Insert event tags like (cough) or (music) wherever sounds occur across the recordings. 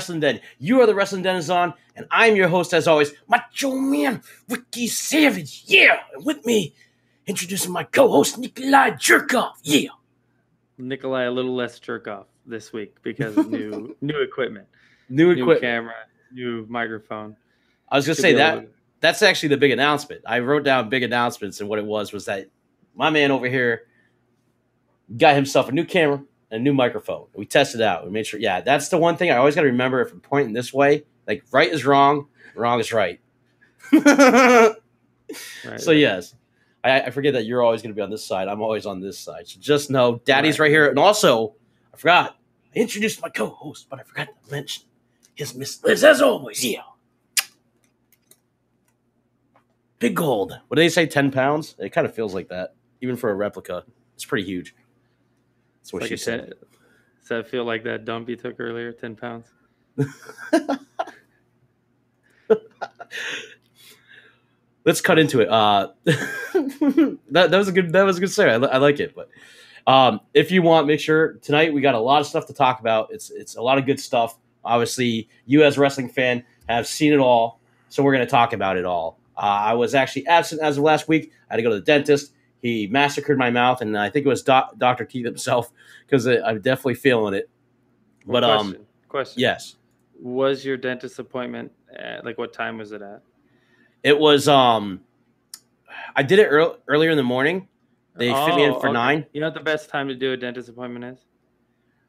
Wrestling Den. You are the Wrestling Den is on, and I'm your host as always, Macho Man Ricky Savage. Yeah, and with me, introducing my co-host Nikolai Jerkov. Yeah, Nikolai a little less jerk off this week because (laughs) new new equipment, new new equipment. camera, new microphone. I was gonna Should say that to- that's actually the big announcement. I wrote down big announcements, and what it was was that my man over here got himself a new camera a new microphone. We tested it out. We made sure. Yeah, that's the one thing I always got to remember. If I'm pointing this way, like right is wrong, wrong is right. (laughs) right, so yes, I, I forget that you're always going to be on this side. I'm always on this side. So just know, Daddy's Right. right here. And also, I forgot. I introduced my co-host, but I forgot to mention his Miss Liz as always. Yeah. Big gold. What do they say? Ten pounds? It kind of feels like that, even for a replica. It's pretty huge. That's what Like she said. ten- Does that feel like that dump you took earlier? Ten pounds. (laughs) let's cut into it. Uh, (laughs) that, that was a good that was a good story. I, I like it. But um, if you want, make sure tonight we got a lot of stuff to talk about. It's it's a lot of good stuff. Obviously, you as a wrestling fan have seen it all, so we're going to talk about it all. Uh, I was actually absent as of last week. I had to go to the dentist. He massacred my mouth, and I think it was doc, Doctor Keith himself because I'm definitely feeling it. But um, question, question. yes, Was your dentist appointment at, like what time was it at? it was. Um, I did it earl- earlier in the morning. They fit me in Oh, for okay. nine. You know what the best time to do a dentist appointment is?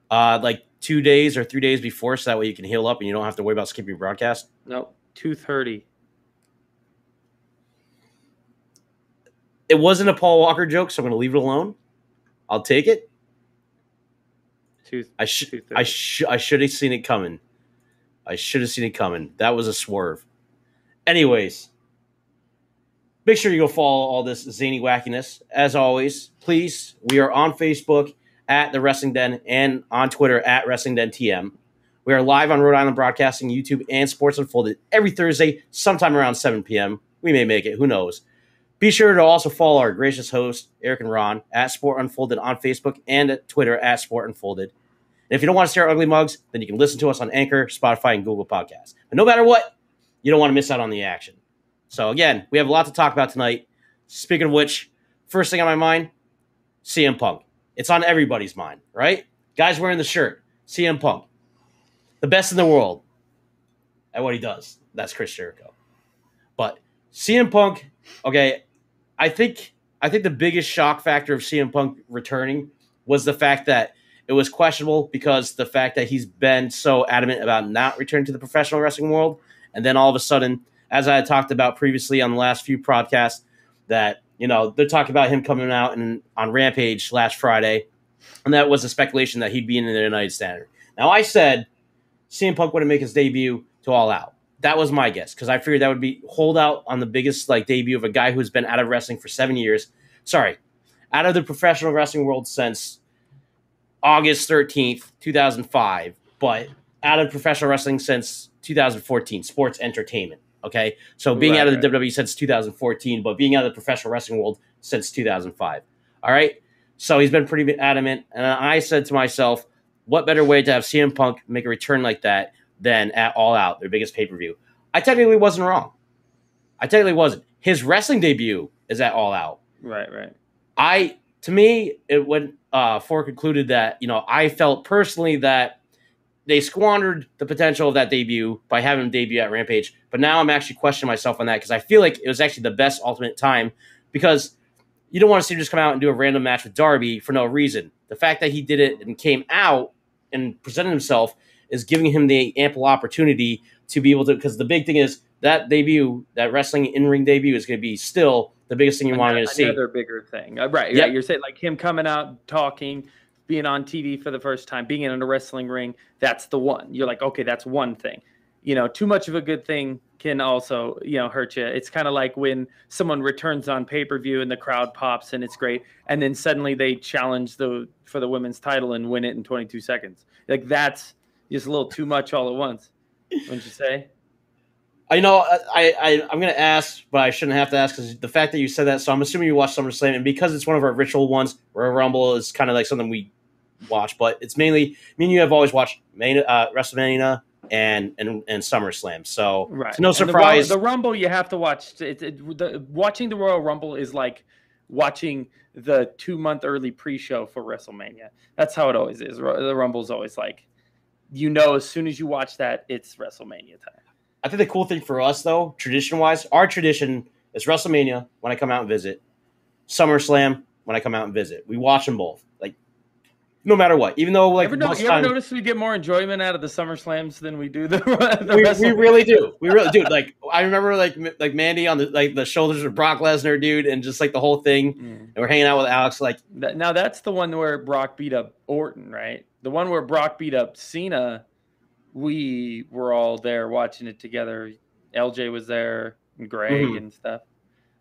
uh, like two days or three days before, so that way you can heal up and you don't have to worry about skipping broadcast. No, two thirty. It wasn't a Paul Walker joke, so I'm going to leave it alone. I'll take it. Two. I should, I should, I should have seen it coming. I should have seen it coming. That was a swerve. Anyways, make sure you go follow all this zany wackiness. As always, please, we are on Facebook at the Wrestling Den and on Twitter at Wrestling Den TM. We are live on Rhode Island Broadcasting, YouTube, and Sports Unfolded every Thursday, sometime around 7 p.m. We may make it, who knows. Be sure to also follow our gracious hosts, Eric and Ron, at Sport Unfolded on Facebook and at Twitter at Sport Unfolded. And if you don't want to see our ugly mugs, then you can listen to us on Anchor, Spotify, and Google Podcasts. But no matter what, you don't want to miss out on the action. So again, we have a lot to talk about tonight. Speaking of which, first thing on my mind, CM Punk. It's on everybody's mind, right? Guys wearing the shirt, CM Punk. The best in the world at what he does. That's Chris Jericho. But CM Punk, okay, I think I think the biggest shock factor of CM Punk returning was the fact that it was questionable because the fact that he's been so adamant about not returning to the professional wrestling world, and then all of a sudden, as I had talked about previously on the last few podcasts, that you know they're talking about him coming out and on Rampage last Friday, and that was a speculation that he'd be in the United Center. Now I said CM Punk wouldn't make his debut to All Out. That was my guess because I figured that would be hold out on the biggest like debut of a guy who's been out of wrestling for seven years. Sorry, out of the professional wrestling world since August thirteenth, two thousand five, but out of professional wrestling since 2014, sports entertainment. Okay, so being Right, out of the right. WWE since 2014, but being out of the professional wrestling world since 2005. All right, so he's been pretty adamant, and I said to myself, what better way to have CM Punk make a return like that than at All Out, their biggest pay per view? I technically wasn't wrong. I technically wasn't. His wrestling debut is at All Out. Right, right. I to me it went uh for concluded that you know I felt personally that they squandered the potential of that debut by having him debut at Rampage. But now I'm actually questioning myself on that because I feel like it was actually the best ultimate time because you don't want to see him just come out and do a random match with Darby for no reason. The fact that he did it and came out and presented himself is giving him the ample opportunity to be able to because the big thing is that debut, that wrestling in ring debut is going to be still the biggest thing you want to see. Another bigger thing. Uh, right, Yeah, right. You're saying like him coming out, talking, being on TV for the first time, being in a wrestling ring. That's the one. You're like, okay, that's one thing. You know, too much of a good thing can also, you know, hurt you. It's kind of like when someone returns on pay per view and the crowd pops and it's great, and then suddenly they challenge the for the women's title and win it in 22 seconds. Like that's just a little too much all at once. Wouldn't you say? I know I, I I'm gonna ask, but I shouldn't have to ask because the fact that you said that. So I'm assuming you watched SummerSlam, and because it's one of our ritual ones, Royal Rumble is kind of like something we watch, but it's mainly. I mean, you have always watched main uh, WrestleMania and and and SummerSlam. So Right. it's no And the surprise. The, Rumble you have to watch. It, it, the, watching the Royal Rumble is like watching the two month early pre show for WrestleMania. That's how it always is. The Rumble's always like, you know, as soon as you watch that, it's WrestleMania time. I think the cool thing for us though, tradition wise, our tradition is WrestleMania when I come out and visit, SummerSlam when I come out and visit. We watch them both, no matter what. Even though like ever no- you ever notice we get more enjoyment out of the Summer Slams than we do the, (laughs) the we, we really do. We really do. Like I remember like like Mandy on the like the shoulders of Brock Lesnar, dude, and just like the whole thing. Mm. And we're hanging out with Alex. Like That, now that's the one where Brock beat up Orton, right? The one where Brock beat up Cena. We were all there watching it together. LJ was there, and Greg Mhm. and stuff.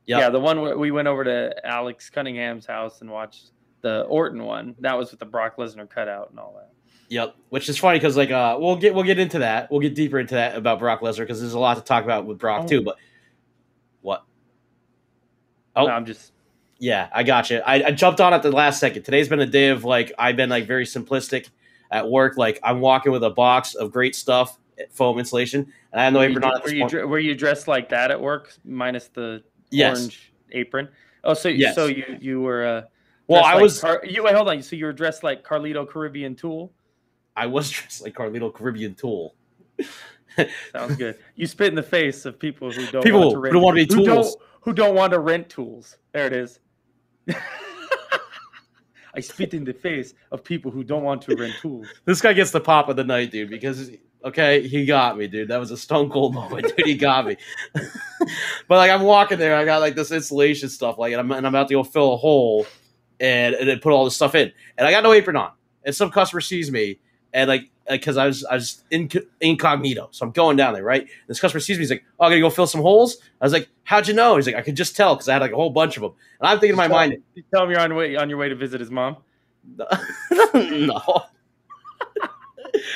Yep. Yeah, the one where we went over to Alex Cunningham's house and watched the Orton one. That was with the Brock Lesnar cutout and all that. Yep, which is funny because like uh, we'll get we'll get into that. We'll get deeper into that about Brock Lesnar because there's a lot to talk about with Brock Oh. too. But what? Oh. No, I'm just Yeah, I got you. I, I jumped on at the last second. Today's been a day of like I've been like very simplistic at work. Like I'm walking with a box of great stuff, foam insulation, and I have no were you, apron on were, you, dre- were you dressed like that at work, minus the Yes. orange apron? Oh, so Yes. so you you were uh, Well, I like was Car- you wait, hold on. So you were dressed like Carlito Caribbean Tool. I was (laughs) dressed like Carlito Caribbean Tool. (laughs) Sounds good. You spit in the face of people who don't People want to who rent, don't want to be who tools. don't, who don't want to rent tools. There it is. (laughs) I spit in the face of people who don't want to rent tools. This guy gets the pop of the night, dude, because okay, he got me, dude. That was a stone cold moment, dude. He got me. but like I'm walking there, I got like this insulation stuff, like and I'm, and I'm about to go fill a hole and and then put all this stuff in. And I got no apron on. And some customer sees me and like because I was I was in, incognito. So I'm going down there, right? This customer sees me, he's like, Oh, I'm gonna go fill some holes. I was like, How'd you know? He's like, I could just tell because I had like a whole bunch of them. And I'm thinking in my Tell- mind, You tell him you're on way on your way to visit his mom. (laughs) no. (laughs)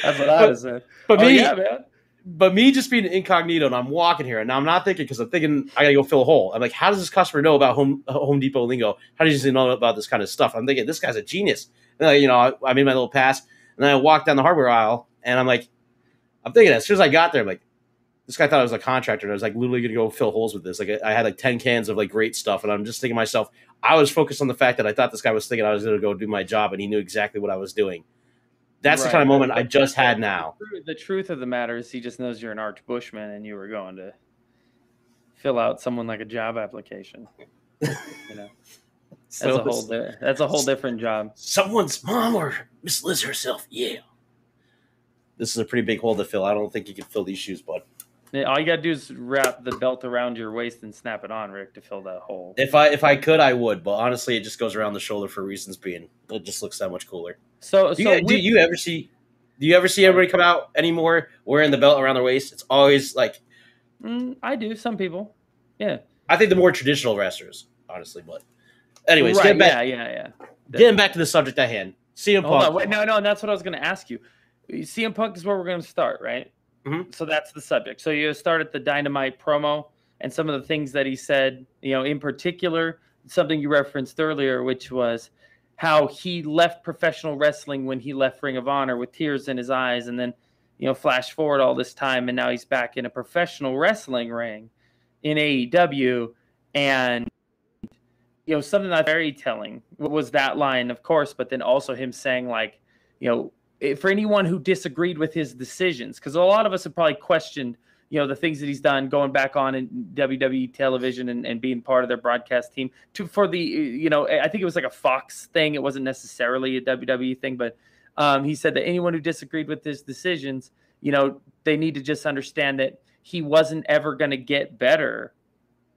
That's what I was saying. But oh me, yeah, man. But me just being incognito and I'm walking here and now I'm not thinking because I'm thinking I gotta go fill a hole. I'm like, how does this customer know about Home uh, Home Depot lingo? How does he know about this kind of stuff? I'm thinking this guy's a genius. And like, you know, I, I made my little pass and then I walked down the hardware aisle and I'm like, I'm thinking as soon as I got there, I'm like, this guy thought I was a contractor and I was like literally gonna go fill holes with this. Like I had like ten cans of like great stuff and I'm just thinking to myself, I was focused on the fact that I thought this guy was thinking I was gonna go do my job and he knew exactly what I was doing. That's the kind of moment I just had now. The truth of the matter is, he just knows you're an arch bushman, and you were going to fill out someone like a job application. (laughs) You know, that's a whole di- that's a whole different job. someone's mom or Miss Liz herself. Yeah. This is a pretty big hole to fill. I don't think you can fill these shoes, bud. All you gotta do is wrap the belt around your waist and snap it on, Rick, to fill that hole. If I if I could, I would, but honestly, it just goes around the shoulder for reasons being. It just looks that much cooler. So, Do so you, do you ever see? Do you ever see everybody come out anymore wearing the belt around their waist? It's always like Mm, I do. Some people. Yeah. I think the more traditional wrestlers, honestly. But anyways, right. getting back Yeah. Yeah. Yeah. getting back to the subject at hand. CM Hold Punk. on. Wait, no, no, and that's what I was going to ask you. CM Punk is where we're going to start, right? Mhm. So that's the subject. So you start at the Dynamite promo and some of the things that he said, you know, in particular, something you referenced earlier, which was how he left professional wrestling when he left Ring of Honor with tears in his eyes. And then, you know, flash forward all this time, and now he's back in a professional wrestling ring in AEW. And you know something that's very telling was that line of course but then also him saying like you know for anyone who disagreed with his decisions because a lot of us have probably questioned you know the things that he's done going back on in WWE television and, and being part of their broadcast team to for the eh, you know I think it was like a Fox thing. It wasn't necessarily a WWE thing but um, he said that anyone who disagreed with his decisions you know they need to just understand that he wasn't ever going to get better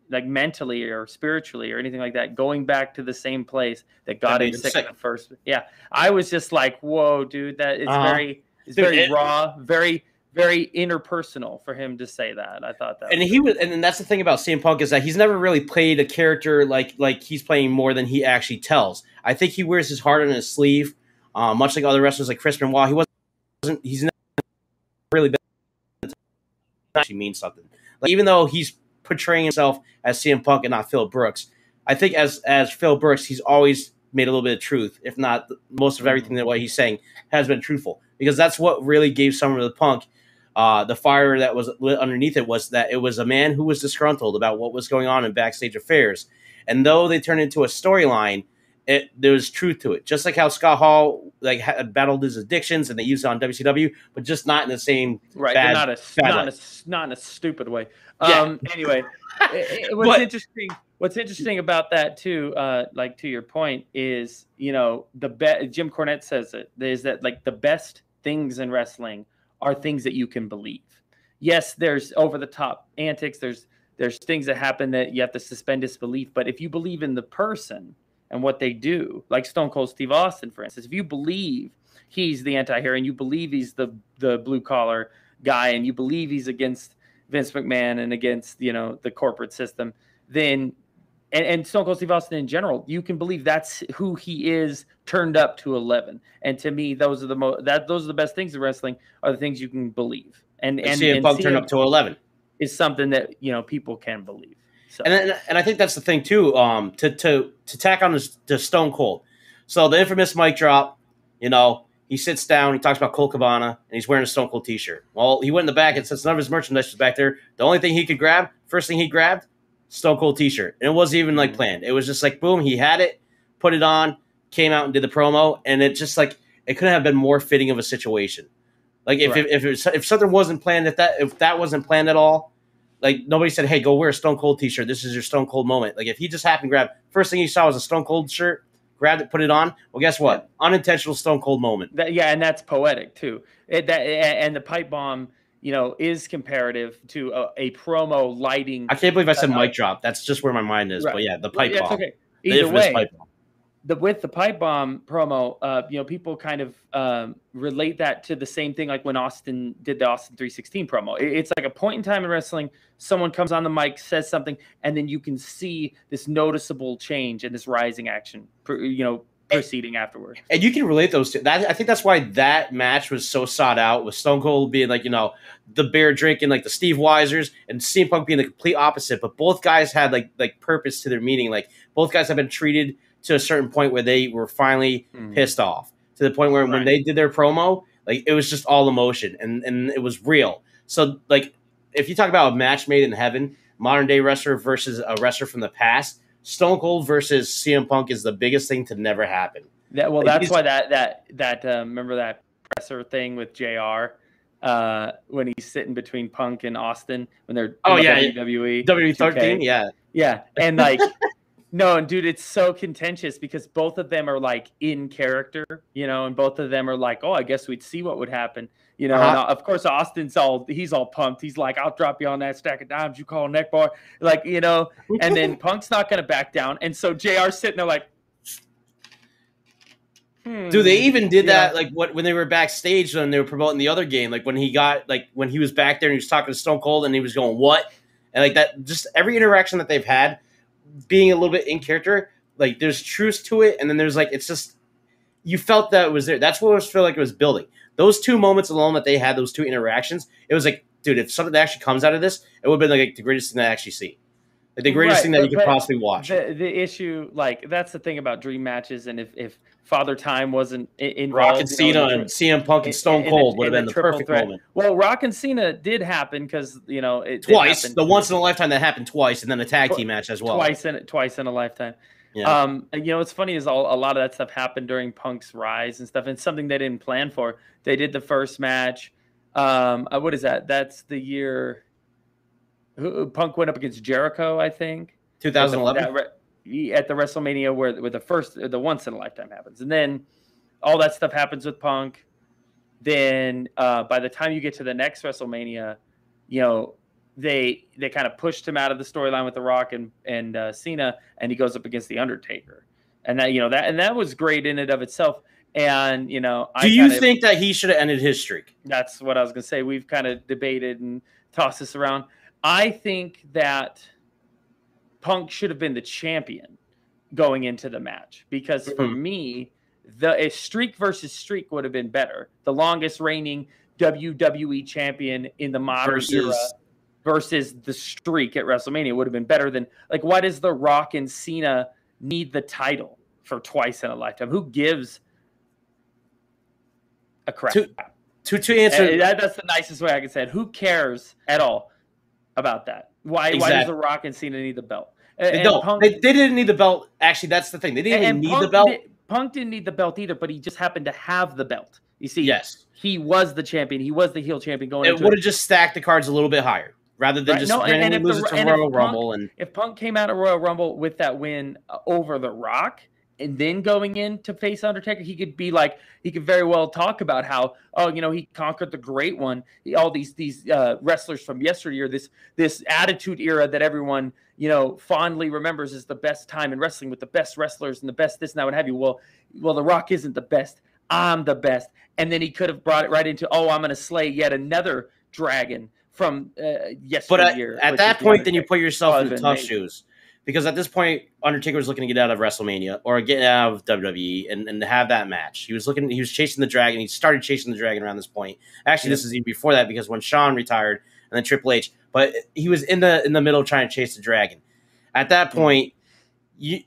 like mentally or spiritually or anything like that, going back to the same place that got him sick, sick. at first. Yeah, I was just like, "Whoa, dude, that is Uh-huh. very, it's Dude, very it- raw, very, very interpersonal for him to say that." I thought that, and was- he was, and that's the thing about CM Punk is that he's never really played a character like like he's playing more than he actually tells. I think he wears his heart on his sleeve, uh, much like other wrestlers like Chris Benoit. He wasn't. He's not really been actually means something. Like even though he's portraying himself as CM Punk and not Phil Brooks, I think as as Phil Brooks, he's always made a little bit of truth, if not most of everything that what he's saying has been truthful, because that's what really gave Summer of the Punk uh, the fire that was lit underneath it was that it was a man who was disgruntled about what was going on in backstage affairs. And though they turned into a storyline, it there was truth to it. Just like how Scott Hall like had battled his addictions and they used it on WCW, but just not in the same right, bad- not a not, a not in a stupid way. Yeah. Um, anyway, (laughs) it- it- what's But- interesting what's interesting about that too, uh, like to your point, is you know the be- Jim Cornette says it is that like the best things in wrestling are things that you can believe. Yes, there's over the top antics. There's there's things that happen that you have to suspend disbelief. But if you believe in the person and what they do, like Stone Cold Steve Austin, for instance, if you believe he's the anti-hero and you believe he's the the blue collar guy and you believe he's against Vince McMahon and against you know the corporate system, then and, and Stone Cold Steve Austin in general, you can believe that's who he is turned up to eleven. And to me, those are the most that those are the best things in wrestling are the things you can believe. And And, and, CM and Punk turned up to eleven. is something that you know people can believe. So And and I think that's the thing too. Um, to to to tack on this to Stone Cold. So the infamous mic drop. You know, he sits down. He talks about Colt Cabana, and he's wearing a Stone Cold T-shirt. Well, he went in the back, and since none of his merchandise was back there, the only thing he could grab, first thing he grabbed, Stone Cold T-shirt, and it wasn't even like Mhm. planned. It was just like boom, he had it, put it on, came out and did the promo, and it just like it couldn't have been more fitting of a situation. Like if Right. if if, it was, if something wasn't planned, if that if that wasn't planned at all, like nobody said, "Hey, go wear a Stone Cold T-shirt. This is your Stone Cold moment." Like if he just happened to grab first thing he saw was a Stone Cold shirt, grabbed it, put it on. Well, guess what? Unintentional Stone Cold moment. that, yeah, and that's poetic too. It, that and the pipe bomb, you know, is comparative to a, a promo lighting. I can't believe I said Uh, mic drop. That's just where my mind is. Right. But yeah, the pipe Yeah, it's bomb. okay. Either way, pipe bomb. The with the pipe bomb promo, uh, you know, people kind of um, relate that to the same thing like when Austin did the Austin 316 promo. It- it's like a point in time in wrestling, someone comes on the mic, says something, and then you can see this noticeable change and this rising action, you know, proceeding afterward. and you can relate those two. That I think that's why that match was so sought out. With Stone Cold being like you know the beer drinking like the Steve Weisers, and CM Punk being the complete opposite. But both guys had like like purpose to their meeting. Like both guys have been treated to a certain point where they were finally pissed off to the point where when they did their promo, like it was just all emotion and and it was real. So like if you talk about a match made in heaven, modern day wrestler versus a wrestler from the past, Stone Cold versus CM Punk is the biggest thing to never happen. That well, Like, that's why that that that uh, remember that presser thing with Jr. Uh, when he's sitting between Punk and Austin when they're Oh, yeah, WWE WWE thirteen yeah. Yeah, and like, (laughs) no, and dude, it's so contentious because both of them are like in character, you know, and both of them are like, oh, I guess we'd see what would happen, you know. Uh-huh. uh, of course, Austin's all he's all pumped. He's like, I'll drop you on that stack of dimes you call neck bar, like you know. And then (laughs) Punk's not gonna back down, and so Jr. sitting there like. Hmm. Dude, they even did Yeah. that like what when they were backstage when they were promoting the other game, like when he got like when he was back there and he was talking to Stone Cold and he was going what and like that just every interaction that they've had being a little bit in character, like there's truth to it, and then there's like it's just you felt that it was there. That's what I was feel like it was building. Those two moments alone that they had, those two interactions, it was like, dude, if something actually comes out of this, it would have been like the greatest thing I actually see. Like the greatest Right, thing that you could possibly watch. The the issue, like that's the thing about dream matches, and if if Father Time wasn't i- involved, Rock and you know, Cena and CM Punk and Stone in Cold would have been the perfect threat. moment. Well, Rock and Cena did happen because you know it Twice, the once in a lifetime that happened twice, and then a tag team match as well. twice in twice in a lifetime. Yeah. Um, you know what's funny is all, a lot of that stuff happened during Punk's rise and stuff. And something they didn't plan for. They did the first match. Um, uh, what is that? That's the year Punk went up against Jericho, I think. 2011. At the WrestleMania where where the first the once in a lifetime happens, and then all that stuff happens with Punk. Then uh, by the time you get to the next WrestleMania, you know they they kind of pushed him out of the storyline with The Rock and and uh, Cena, and he goes up against the Undertaker, and that you know that and that was great in and of itself. And you know, Do I you kinda- think that he should have ended his streak? that's what I was gonna say. We've kind of debated and tossed this around. I think that Punk should have been the champion going into the match because for Mhm. me, the a streak versus streak would have been better. The longest reigning WWE champion in the modern era Versus versus the streak at WrestleMania would have been better than like why does The Rock and Cena need the title for twice in a lifetime? Who gives a crap? To- to to answer that, that's the nicest way I can say it. Who cares at all about that? Why? Why does The Rock and Cena need the belt? And, They don't. Punk- they, they didn't need the belt. Actually, that's the thing. They didn't even need Punk the belt. Punk didn't need the belt either, but he just happened to have the belt. You see, yes, he was the champion. He was the heel champion going it would have just stacked the cards a little bit higher rather than Right. just No, and- and randomly if the it to Royal Punk- Rumble. And If Punk came out of Royal Rumble with that win over The Rock and then going in to face Undertaker, he could be like, he could very well talk about how, oh, you know, he conquered the great one. He- all these these uh, wrestlers from yesteryear, this this attitude era that everyone you know fondly remembers as the best time in wrestling with the best wrestlers and the best this and that what have you. Well, well, The Rock isn't the best. I'm the best. And then he could have brought it right into, oh, I'm going to slay yet another dragon from uh, but at, at that point, then you put yourself in the tough shoes because at this point, Undertaker was looking to get out of WrestleMania or get out of WWE and, and have that match. He was looking. He was chasing the dragon. He started chasing the dragon around this point. Actually, this is even before that because when Shawn retired and then Triple H, but he was in the in the middle trying to chase the dragon. At that point, you,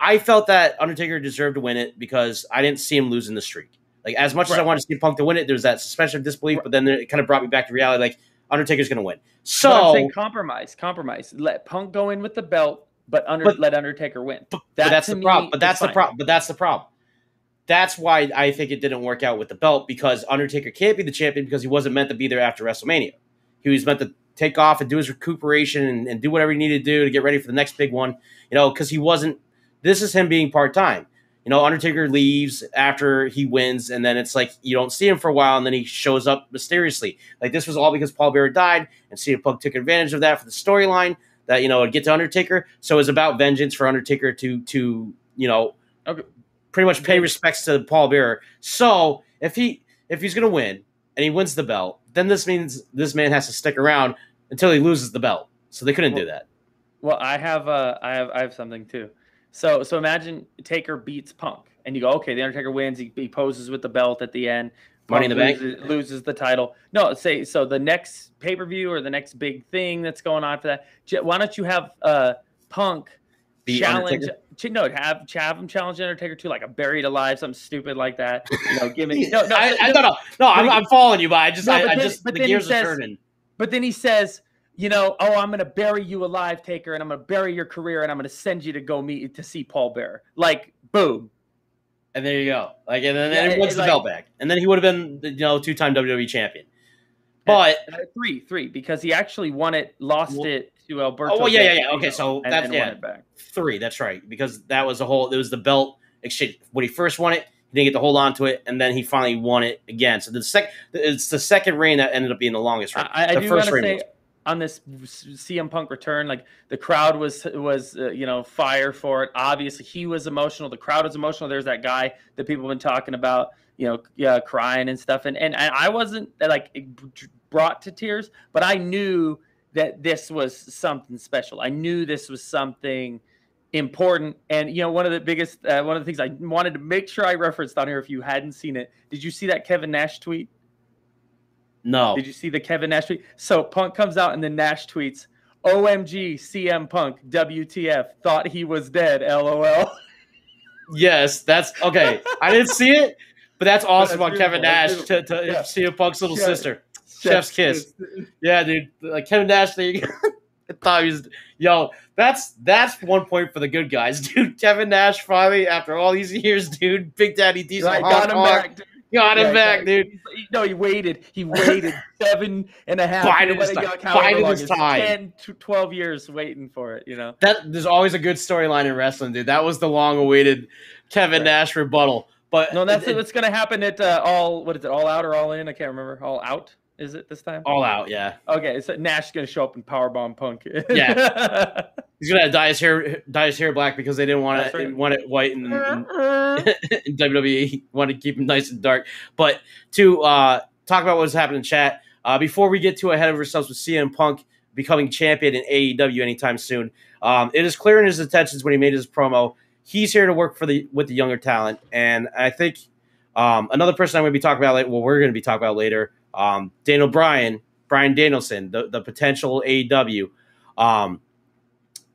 I felt that Undertaker deserved to win it because I didn't see him losing the streak. Like as much as I wanted to see Punk to win it, there was that suspension of disbelief, but then it kind of brought me back to reality. Like Undertaker's going to win. So saying compromise, compromise. Let Punk go in with the belt, but under But- let Undertaker win. but, That but that's the problem. But that's the problem. But that's the problem. That's why I think it didn't work out with the belt because Undertaker can't be the champion because he wasn't meant to be there after WrestleMania. He was meant to take off and do his recuperation and, and do whatever he needed to do to get ready for the next big one. You know, because he wasn't. This is him being part time. You know, Undertaker leaves after he wins, and then it's like you don't see him for a while, and then he shows up mysteriously. Like this was all because Paul Bearer died, and CM Punk took advantage of that for the storyline that you know would get to Undertaker. So it was about vengeance for Undertaker to to you know Okay. pretty much pay respects to Paul Bearer. So if he if he's gonna win and he wins the belt, then this means this man has to stick around until he loses the belt. So they couldn't do that. Well, I have uh I have I have something too. So so imagine Taker beats Punk, and you go, okay, the Undertaker wins. He, he poses with the belt at the end. Money in the Bank? loses, loses the title. No, say so. The next pay per view or the next big thing that's going on for that. Why don't you have uh Punk Beat challenge? Undertaker? ch- No, have have him challenge the Undertaker too, like a buried alive, something stupid like that. You know, give me (laughs) no no. I, I, no, no, no, no. I'm, I'm following you, but I just, No, I, but I then- just, but the then he gears says- are turning. But then he says, you know, oh, I'm going to bury you alive, Taker, and I'm going to bury your career, and I'm going to send you to go meet to see Paul Bear. Like, boom. And there you go. Like, and then Yeah, and he it- wins the like- belt back, and then he would have been, you know, two time WWE champion. But Uh, three, three, because he actually won it, lost Well- it to Alberto. Oh, well, yeah, yeah, yeah. Okay, so and that's- then yeah. won it back. three, that's right, because that was the whole. It was the belt exchange. When he first won it, he didn't get to hold on to it, and then he finally won it again. So the second, it's the second reign that ended up being the longest reign. I, I the do first reign say was- on this CM Punk return, like the crowd was was uh, you know fire for it. Obviously, he was emotional. The crowd was emotional. There's that guy that people have been talking about, you know, yeah, crying and stuff. And and I wasn't like brought to tears, but I knew that this was something special. I knew this was something important. And you know, one of the biggest, uh, one of the things I wanted to make sure I referenced on here, if you hadn't seen it, did you see that Kevin Nash tweet? No. Did you see the Kevin Nash tweet? So Punk comes out and then Nash tweets, "OMG, CM Punk, WTF, thought he was dead, LOL." Yes, that's okay. I didn't see it, but that's awesome that's on Kevin Nash to, to Yeah. see Punk's little Chef- sister. Chef's kiss. Yeah, dude. Like Kevin Nash, there you go. (laughs) I thought he was yo. That's that's one point for the good guys, (laughs) dude. Kevin Nash finally, after all these years, dude. Big Daddy Diesel Right, got him back. dude. Got him Yeah, back, dude. He- No, he waited. He waited (laughs) seven and a half. Bided what his it time. got, however his time. 10 to 12 years waiting for it, you know? That there's always a good storyline in wrestling, dude. That was the long-awaited Kevin Right. Nash rebuttal. But No, that's it- what's going to happen at uh, all, what is it, all out or all in? I can't remember. All out, is it this time? all out. Yeah, Okay, so Nash is going to show up in Powerbomb Punk. Yeah. (laughs) he's gonna dye his hair dye his hair black because they didn't want That's it right. want it white and, and (laughs) in WWE. Want to keep him nice and dark. But to uh, talk about what's happening in chat, uh, before we get too ahead of ourselves with CM Punk becoming champion in AEW anytime soon, um, it is clear in his intentions when he made his promo. He's here to work for the with the younger talent, and I think um, another person I'm going to be talking about Like, Well, we're going to be talking about later. Um, Daniel Bryan, Brian Danielson, the the potential AEW. Um,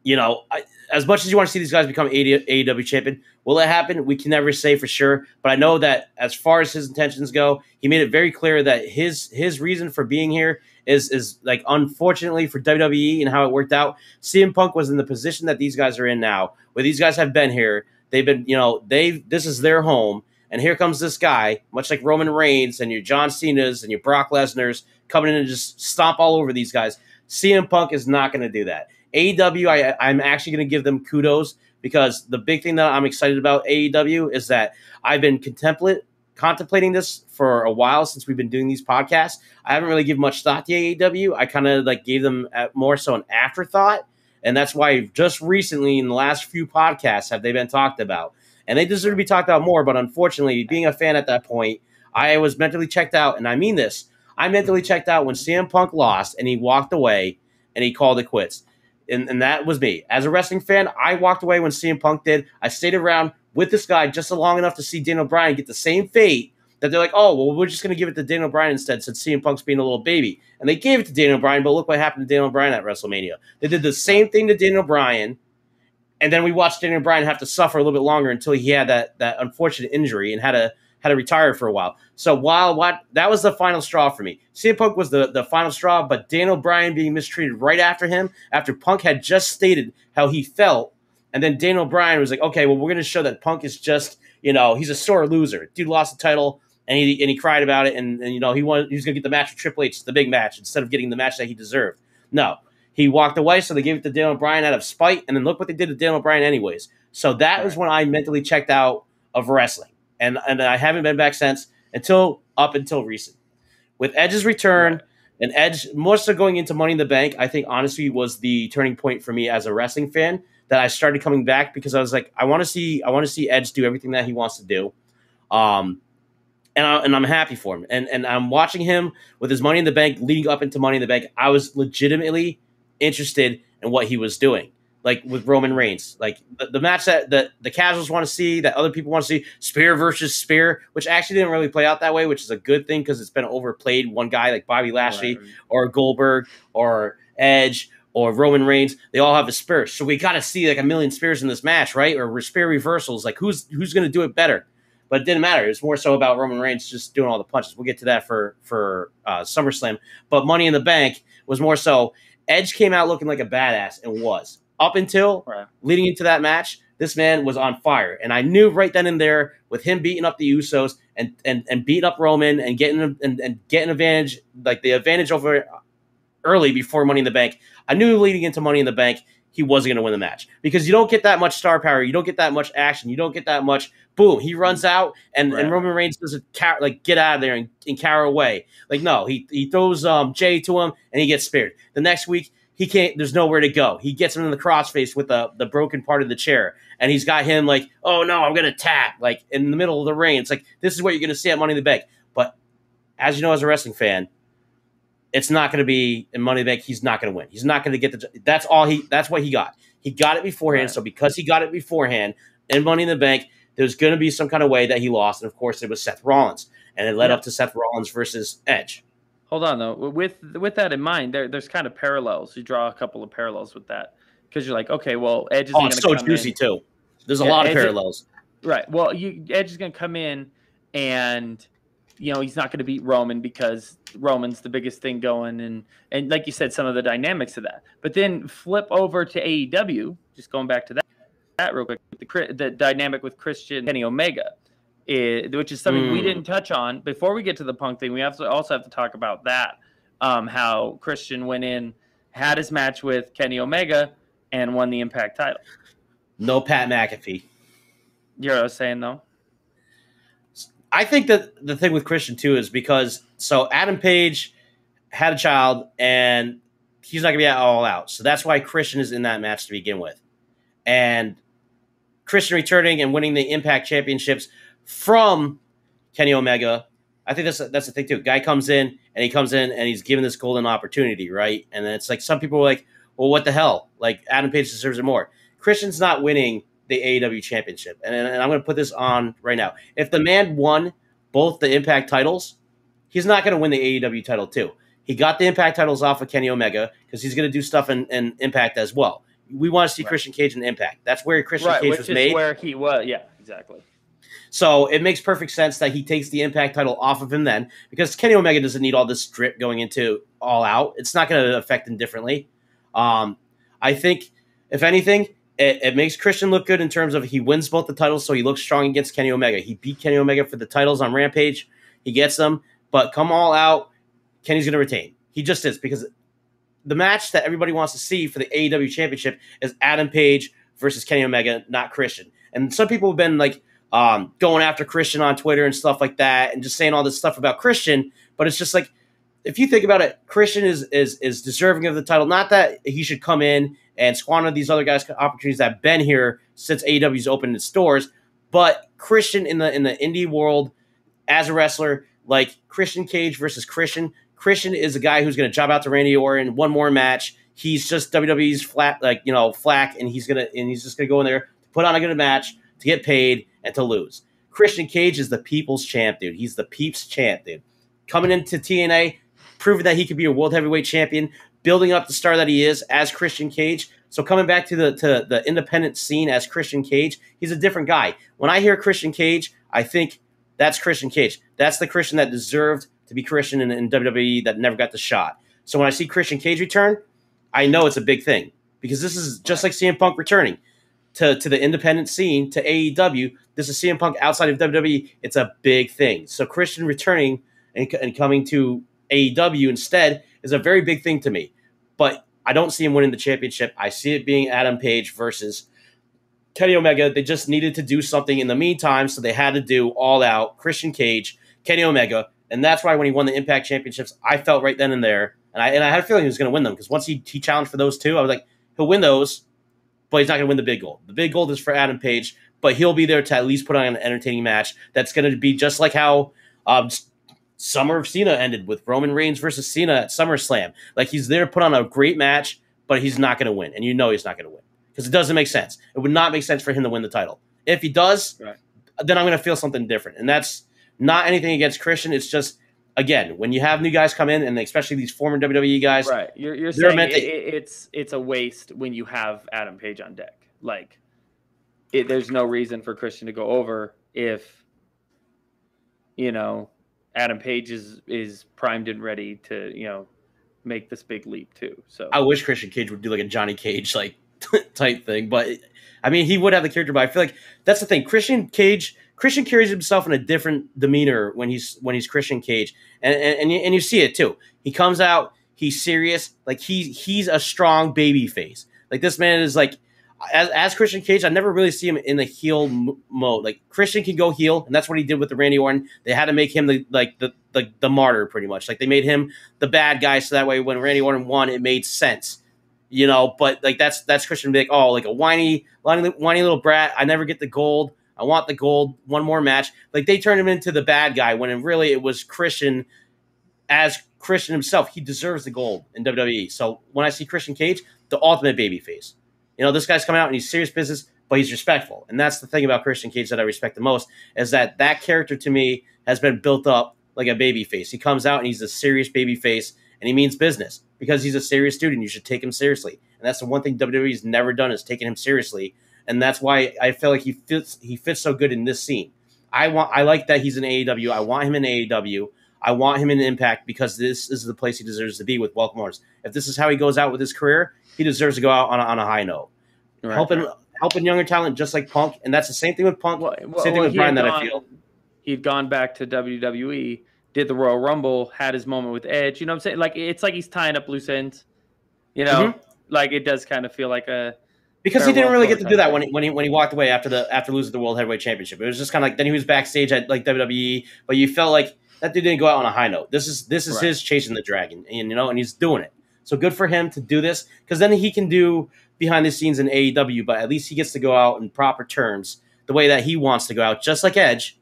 you know, I, as much as you want to see these guys become AEW champion, will it happen? We can never say for sure. But I know that as far as his intentions go, he made it very clear that his his reason for being here is is like unfortunately for WWE and how it worked out. CM Punk was in the position that these guys are in now, where these guys have been here. They've been, you know, they this is their home, and here comes this guy, much like Roman Reigns and your John Cena's and your Brock Lesnar's coming in and just stomp all over these guys. CM Punk is not going to do that. AEW, I, I'm actually going to give them kudos because the big thing that I'm excited about AEW is that I've been contemplate contemplating this for a while since we've been doing these podcasts. I haven't really given much thought to AEW. I kind of like gave them uh, more so an afterthought, and that's why just recently in the last few podcasts have they been talked about, and they deserve to be talked about more. But unfortunately, being a fan at that point, I was mentally checked out, and I mean this. I mentally checked out when CM Punk lost and he walked away and he called it quits and, and that was me. As a wrestling fan, I walked away when CM Punk did. I stayed around with this guy just long enough to see Daniel Bryan get the same fate that they're like, oh, well, we're just going to give it to Daniel Bryan instead since CM Punk's being a little baby. And they gave it to Daniel Bryan, but look what happened to Daniel Bryan at WrestleMania. They did the same thing to Daniel Bryan, and then we watched Daniel Bryan have to suffer a little bit longer until he had that, that unfortunate injury and had to – had to retire for a while. So while what that was the final straw for me. CM Punk was the, the final straw, but Daniel Bryan being mistreated right after him, after Punk had just stated how he felt, and then Daniel Bryan was like, okay, well, we're gonna show that Punk is just, you know, he's a sore loser. Dude lost the title and he and he cried about it, and, and you know, he wanted he was gonna get the match with Triple H, the big match, instead of getting the match that he deserved. No. He walked away, so they gave it to Daniel Bryan out of spite, and then look what they did to Daniel Bryan anyways. So that was when I mentally checked out of wrestling and and I haven't been back since until up until recent. With Edge's return and Edge more so going into Money in the Bank, I think honestly was the turning point for me as a wrestling fan that I started coming back because I was like, I want to see I want to see Edge do everything that he wants to do. Um, and, I, and I'm happy for him. And and I'm watching him with his Money in the Bank leading up into Money in the Bank. I was legitimately interested in what he was doing like with Roman Reigns, like the, the match that the, the casuals want to see, that other people want to see, Spear versus Spear, which actually didn't really play out that way, which is a good thing because it's been overplayed. One guy like Bobby Lashley right. or Goldberg or Edge or Roman Reigns, they all have a spear. So we got to see like a million spears in this match, right? Or spear reversals. Like who's who's going to do it better? But it didn't matter. It was more so about Roman Reigns just doing all the punches. We'll get to that for for uh, SummerSlam. But Money in the Bank was more so Edge came out looking like a badass and was up until right. leading into that match, this man was on fire. And I knew right then and there with him beating up the Usos and and, and beating up Roman and getting and, and getting advantage, like the advantage over early before Money in the Bank. I knew leading into Money in the Bank, he wasn't going to win the match because you don't get that much star power, you don't get that much action, you don't get that much. Boom, he runs out and, right. and Roman Reigns doesn't car- like get out of there and, and carry away. Like no, he he throws um Jay to him and he gets speared. The next week he can't there's nowhere to go he gets him in the crossface with the, the broken part of the chair and he's got him like oh no i'm gonna tap like in the middle of the ring it's like this is what you're gonna see at money in the bank but as you know as a wrestling fan it's not gonna be in money in the bank he's not gonna win he's not gonna get the that's all he that's what he got he got it beforehand right. so because he got it beforehand in money in the bank there's gonna be some kind of way that he lost and of course it was seth rollins and it led yeah. up to seth rollins versus edge Hold on though. With with that in mind, there there's kind of parallels. You draw a couple of parallels with that because you're like, okay, well, Edge is. Oh, it's so juicy in. too. There's a yeah, lot of Edge parallels. Is, right. Well, you Edge is going to come in, and you know he's not going to beat Roman because Roman's the biggest thing going, and and like you said, some of the dynamics of that. But then flip over to AEW. Just going back to that, that real quick. The, the dynamic with Christian Kenny Omega is, which is something mm. we didn't touch on before we get to the punk thing. We have to also have to talk about that. Um, how Christian went in, had his match with Kenny Omega, and won the Impact title. No Pat McAfee. You know what I was saying though. I think that the thing with Christian too is because so Adam Page had a child and he's not gonna be all out. So that's why Christian is in that match to begin with. And Christian returning and winning the Impact Championships from Kenny Omega. I think that's that's the thing too. Guy comes in and he comes in and he's given this golden opportunity, right? And then it's like some people are like, "Well, what the hell? Like Adam Page deserves it more." Christian's not winning the AEW championship, and, and I'm going to put this on right now. If the man won both the Impact titles, he's not going to win the AEW title too. He got the Impact titles off of Kenny Omega because he's going to do stuff in, in Impact as well. We want to see Right. Christian Cage in Impact. That's where Christian right, Cage which was is made. where he was. Yeah, exactly. So it makes perfect sense that he takes the Impact title off of him then, because Kenny Omega doesn't need all this drip going into All Out. It's not going to affect him differently. Um, I think, if anything, it, it makes Christian look good in terms of he wins both the titles, so he looks strong against Kenny Omega. He beat Kenny Omega for the titles on Rampage. He gets them, but come All Out, Kenny's going to retain. He just is because the match that everybody wants to see for the AEW Championship is Adam Page versus Kenny Omega, not Christian. And some people have been like um, going after Christian on Twitter and stuff like that, and just saying all this stuff about Christian. But it's just like, if you think about it, Christian is is is deserving of the title. Not that he should come in and squander these other guys' opportunities that have been here since AEW's opened its doors, but Christian in the in the indie world as a wrestler, like Christian Cage versus Christian. Christian is a guy who's going to job out to Randy Orton one more match. He's just WWE's flat, like you know, flack, and he's gonna and he's just gonna go in there to put on a good match to get paid and to lose. Christian Cage is the people's champ, dude. He's the peeps champ, dude. Coming into TNA, proving that he could be a world heavyweight champion, building up the star that he is as Christian Cage. So coming back to the to the independent scene as Christian Cage, he's a different guy. When I hear Christian Cage, I think that's Christian Cage. That's the Christian that deserved to be Christian in, in WWE that never got the shot. So when I see Christian Cage return, I know it's a big thing because this is just like CM Punk returning to, to the independent scene to AEW. This is CM Punk outside of WWE. It's a big thing. So Christian returning and, and coming to AEW instead is a very big thing to me. But I don't see him winning the championship. I see it being Adam Page versus Kenny Omega. They just needed to do something in the meantime, so they had to do all out Christian Cage, Kenny Omega, and that's why when he won the Impact Championships, I felt right then and there, and I and I had a feeling he was going to win them because once he he challenged for those two, I was like, he'll win those, but he's not going to win the big gold. The big gold is for Adam Page, but he'll be there to at least put on an entertaining match that's going to be just like how um, Summer of Cena ended with Roman Reigns versus Cena at SummerSlam. Like he's there to put on a great match, but he's not going to win, and you know he's not going to win because it doesn't make sense. It would not make sense for him to win the title. If he does, Right. then I'm going to feel something different, and that's not anything against Christian. It's just again when you have new guys come in, and especially these former WWE guys, Right. You're, you're saying meant it, to- it's it's a waste when you have Adam Page on deck. Like, it, there's no reason for Christian to go over if, you know, Adam Page is is primed and ready to you know make this big leap too. So I wish Christian Cage would do like a Johnny Cage like (laughs) type thing, but I mean he would have the character. But I feel like that's the thing. Christian Cage, Christian carries himself in a different demeanor when he's when he's Christian Cage, and and and you, see it too. He comes out, he's serious, like he he's a strong baby face. Like this man is like. As, as Christian Cage, I never really see him in the heel m- mode. Like Christian can go heel, and that's what he did with the Randy Orton. They had to make him the like the, the the martyr, pretty much. Like they made him the bad guy, so that way when Randy Orton won, it made sense you know. But like that's that's Christian be like, oh, like a whiny, whiny, whiny little brat. I never get the gold. I want the gold. One more match. Like they turned him into the bad guy when it really it was Christian as Christian himself. He deserves the gold in WWE. So when I see Christian Cage, the ultimate baby face. You know, this guy's coming out and he's serious business, but he's respectful. And that's the thing about Christian Cage that I respect the most is that that character to me has been built up like a baby face. He comes out and he's a serious baby face and he means business because he's a serious dude and you should take him seriously. And that's the one thing WWE's never done is taken him seriously. And that's why I feel like he fits he fits so good in this scene. I want I like that he's in AEW. I want him in AEW. I want him in Impact because this is the place he deserves to be with Welcome. If this is how he goes out with his career, he deserves to go out on a, on a high note. Right. Helping helping younger talent just like Punk, and that's the same thing with Punk. Well, well, same thing with Brian had that I feel. he'd gone back to WWE, did the Royal Rumble, had his moment with Edge. You know what I'm saying? Like it's like he's tying up loose ends. You know, Mm-hmm. like it does kind of feel like a because he didn't really get to do that when he, when he when he walked away after the after losing the World Heavyweight Championship. It was just kind of like then he was backstage at like WWE, but you felt like that dude didn't go out on a high note. This is this is Right. his chasing the dragon, and you know, and he's doing it. So good for him to do this because then he can do behind the scenes in AEW, but at least he gets to go out in proper terms the way that he wants to go out, just like Edge.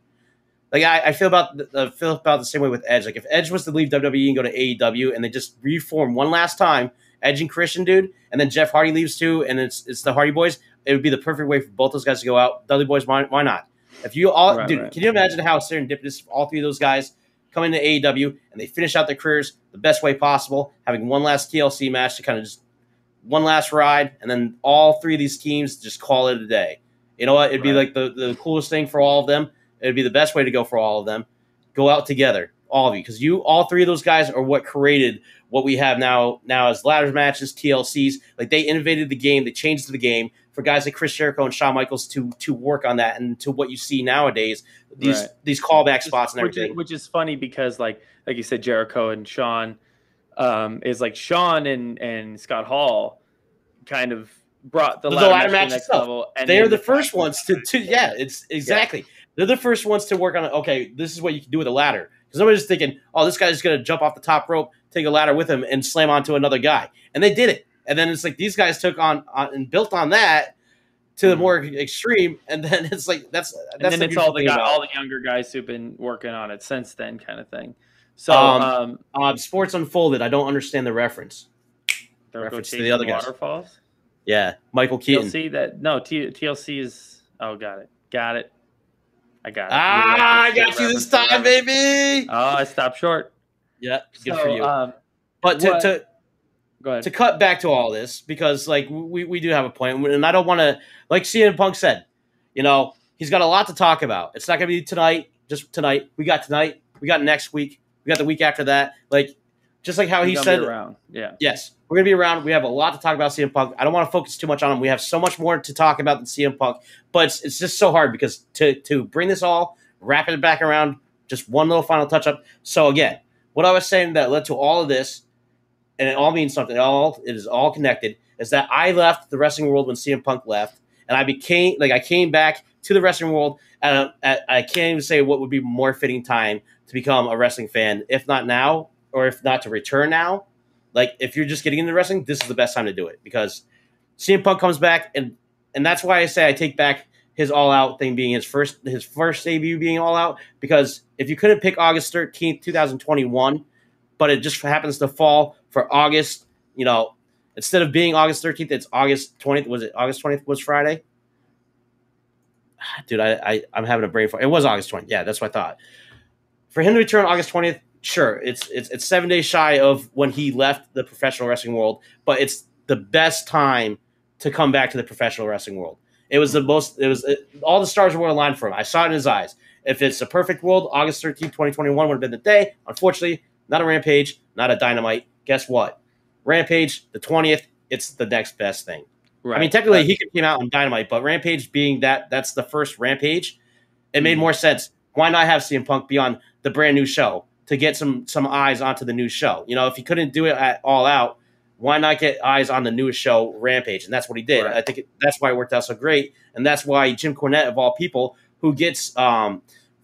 Like I, I feel about the, uh, feel about the same way with Edge. Like if Edge was to leave WWE and go to AEW and they just reform one last time, Edge and Christian, dude, and then Jeff Hardy leaves too, and it's it's the Hardy Boys. It would be the perfect way for both those guys to go out. Dudley Boys, why, why not? If you all, Right, dude, right. can you imagine how serendipitous all three of those guys come into AEW and they finish out their careers the best way possible, having one last TLC match to kind of just one last ride, and then all three of these teams just call it a day. You know what? It'd be Right. like the, the coolest thing for all of them. It'd be the best way to go for all of them. Go out together, all of you, because you, all three of those guys, are what created what we have now. Now as ladder matches, TLCs, like they innovated the game, they changed the game for guys like Chris Jericho and Shawn Michaels to to work on that, and to what you see nowadays, these Right. these callback spots and which is, everything. which is funny because like like you said, Jericho and Shawn um, is like Shawn and and Scott Hall kind of brought the, The ladder, ladder match, match to the next itself. level. And They're then the first ones to, to yeah, it's exactly. They're the first ones to work on it. Okay, this is what you can do with a ladder. Because nobody's thinking, oh, this guy's going to jump off the top rope, take a ladder with him, and slam onto another guy. And they did it. And then it's like these guys took on, on and built on that to the Mhm. more extreme. And then (laughs) it's like that's that's and then the it's all the guy, all the younger guys who've been working on it since then, kind of thing. So Um, um, uh, Sports Unfolded. I don't understand the reference. they'll reference to the other guys. waterfalls. Yeah, Michael Keaton. TLC that no T, TLC is oh got it got it I got it. Ah, I got you this time, baby. Oh, I stopped short. yeah, good so, for you. Um, but to, what- to go ahead. to cut back to all this because like we, we do have a point and i don't want to like cm punk said you know he's got a lot to talk about. It's not going to be tonight just tonight. We got tonight. We got next week. We got the week after that. Like just like how he said be around. Yeah. yes. We're going to be around. We have a lot to talk about cm punk. I don't want to focus too much on him. We have so much more to talk about than cm punk but it's, it's just so hard because to to bring this all wrap it back around just one little final touch up so again what i was saying that led to all of this and it all means something. It all it is all connected. Is that I left the wrestling world when CM Punk left, and I became like I came back to the wrestling world, and I, I can't even say what would be more fitting time to become a wrestling fan, if not now, or if not to return now. Like if you're just getting into wrestling, this is the best time to do it because CM Punk comes back, and and that's why I say I take back his All Out thing being his first his first debut being All Out because if you couldn't pick August thirteenth, two thousand twenty one but it just happens to fall for August. You know, instead of being August 13th, it's August 20th. Was it August 20th was Friday? Dude, I, I I'm having a brain fart. It was August 20th. Yeah, that's what I thought. For him to return August 20th, sure, it's it's it's seven days shy of when he left the professional wrestling world, but it's the best time to come back to the professional wrestling world. It was the most. It was it, all the stars were aligned for him. I saw it in his eyes. If it's a perfect world, August 13th, 2021 would have been the day. Unfortunately, not a Rampage, not a Dynamite. Guess what? Rampage, the 20th, it's the next best thing. Right. I mean, technically, he could came out on Dynamite, but Rampage being that that's the first Rampage, it made more sense. Why not have CM Punk be on the brand new show to get some some eyes onto the new show? You know, if he couldn't do it at All Out, why not get eyes on the newest show, Rampage? And that's what he did. Right. I think it, that's why it worked out so great, and that's why Jim Cornette, of all people, who gets um,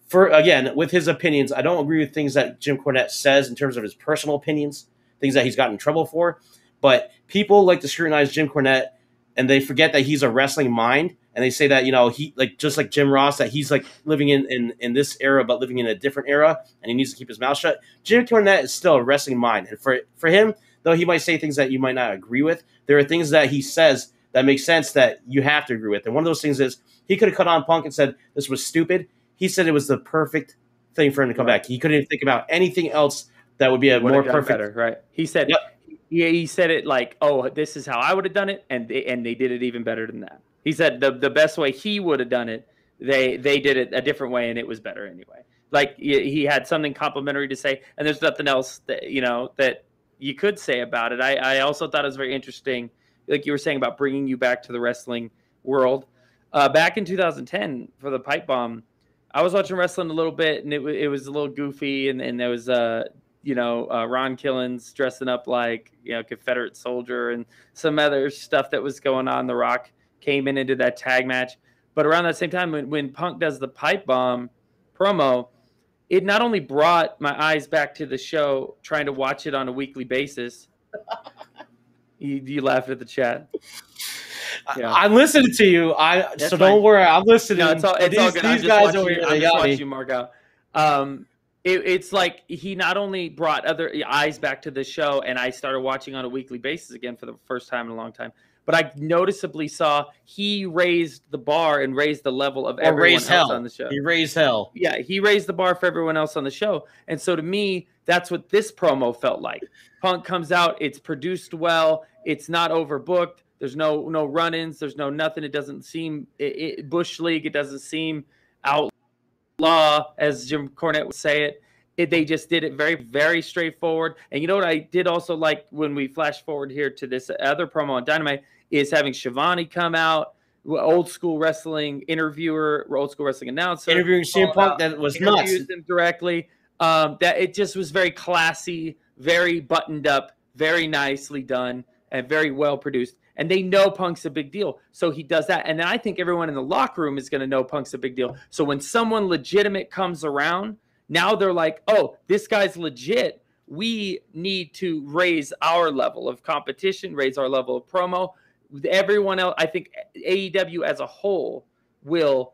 for again with his opinions, I don't agree with things that Jim Cornette says in terms of his personal opinions, things that he's gotten in trouble for, but people like to scrutinize Jim Cornette and they forget that he's a wrestling mind and they say that you know he like just like jim ross that he's like living in in, in this era but living in a different era and he needs to keep his mouth shut. Jim cornette is still a wrestling mind and for for him though he might say things that you might not agree with there are things that he says that make sense that you have to agree with. And one of those things is he could have cut on punk and said this was stupid. He said it was the perfect thing for him to come Right. back. He couldn't even think about anything else that would be a more perfect better, right? He said, Yep. yeah, he said it like, "Oh, this is how I would have done it," and they, and they did it even better than that. He said the the best way he would have done it, they they did it a different way, and it was better anyway. Like he had something complimentary to say, and there's nothing else that you know that you could say about it. I I also thought it was very interesting, like you were saying about bringing you back to the wrestling world. Uh, back in 2010 for the pipe bomb, I was watching wrestling a little bit, and it, it was a little goofy, and, and there was uh, you know uh, Ron Killings dressing up like you know Confederate soldier, and some other stuff that was going on. The Rock came in into that tag match, but around that same time, when, when Punk does the pipe bomb promo, it not only brought my eyes back to the show, trying to watch it on a weekly basis. (laughs) you, you laughed at the chat. Yeah. I, am listening to you. I That's so fine. don't worry. I'm listening. No, it's all, it's these, all good. I'm these just guys over here, I'm just watching you mark out. Um, it, it's like he not only brought other eyes back to the show, and I started watching on a weekly basis again for the first time in a long time. But I noticeably saw he raised the bar and raised the level of Or everyone raise else hell. on the show. He raised hell. Yeah, he raised the bar for everyone else on the show. And so to me, that's what this promo felt like. Punk comes out, it's produced well, it's not overbooked. There's no no run-ins, there's no nothing. It doesn't seem it, it, bush league. It doesn't seem outlaw, as Jim Cornette would say it. it. They just did it very very straightforward. And you know what I did also like when we flash forward here to this other promo on Dynamite is having Schiavone come out, old school wrestling interviewer, old school wrestling announcer, Interviewing CM Punk, that was nuts. directly. Um, that it just was very classy, very buttoned up, very nicely done, and very well produced. And they know Punk's a big deal, so he does that. And then I think everyone in the locker room is going to know Punk's a big deal. So when someone legitimate comes around, now they're like, "Oh, this guy's legit. We need to raise our level of competition, raise our level of promo." Everyone else, I think AEW as a whole will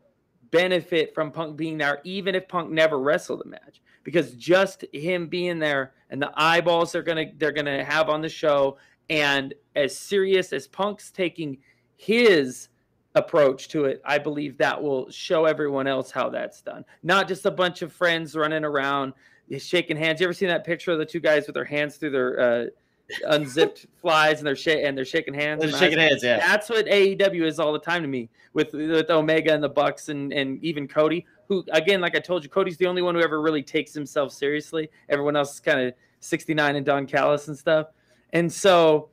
benefit from Punk being there, even if Punk never wrestled a match, because just him being there and the eyeballs they're gonna they're gonna have on the show, and as serious as Punk's taking his approach to it, I believe that will show everyone else how that's done. Not just a bunch of friends running around shaking hands. You ever seen that picture of the two guys with their hands through their uh, unzipped (laughs) flies and they're sh- and they're shaking hands? They're shaking eyes- hands, yeah. that's what AEW is all the time to me with with Omega and the Bucks and and even Cody, who again, like I told you, Cody's the only one who ever really takes himself seriously. Everyone else is kind of 69 and Don Callis and stuff. And so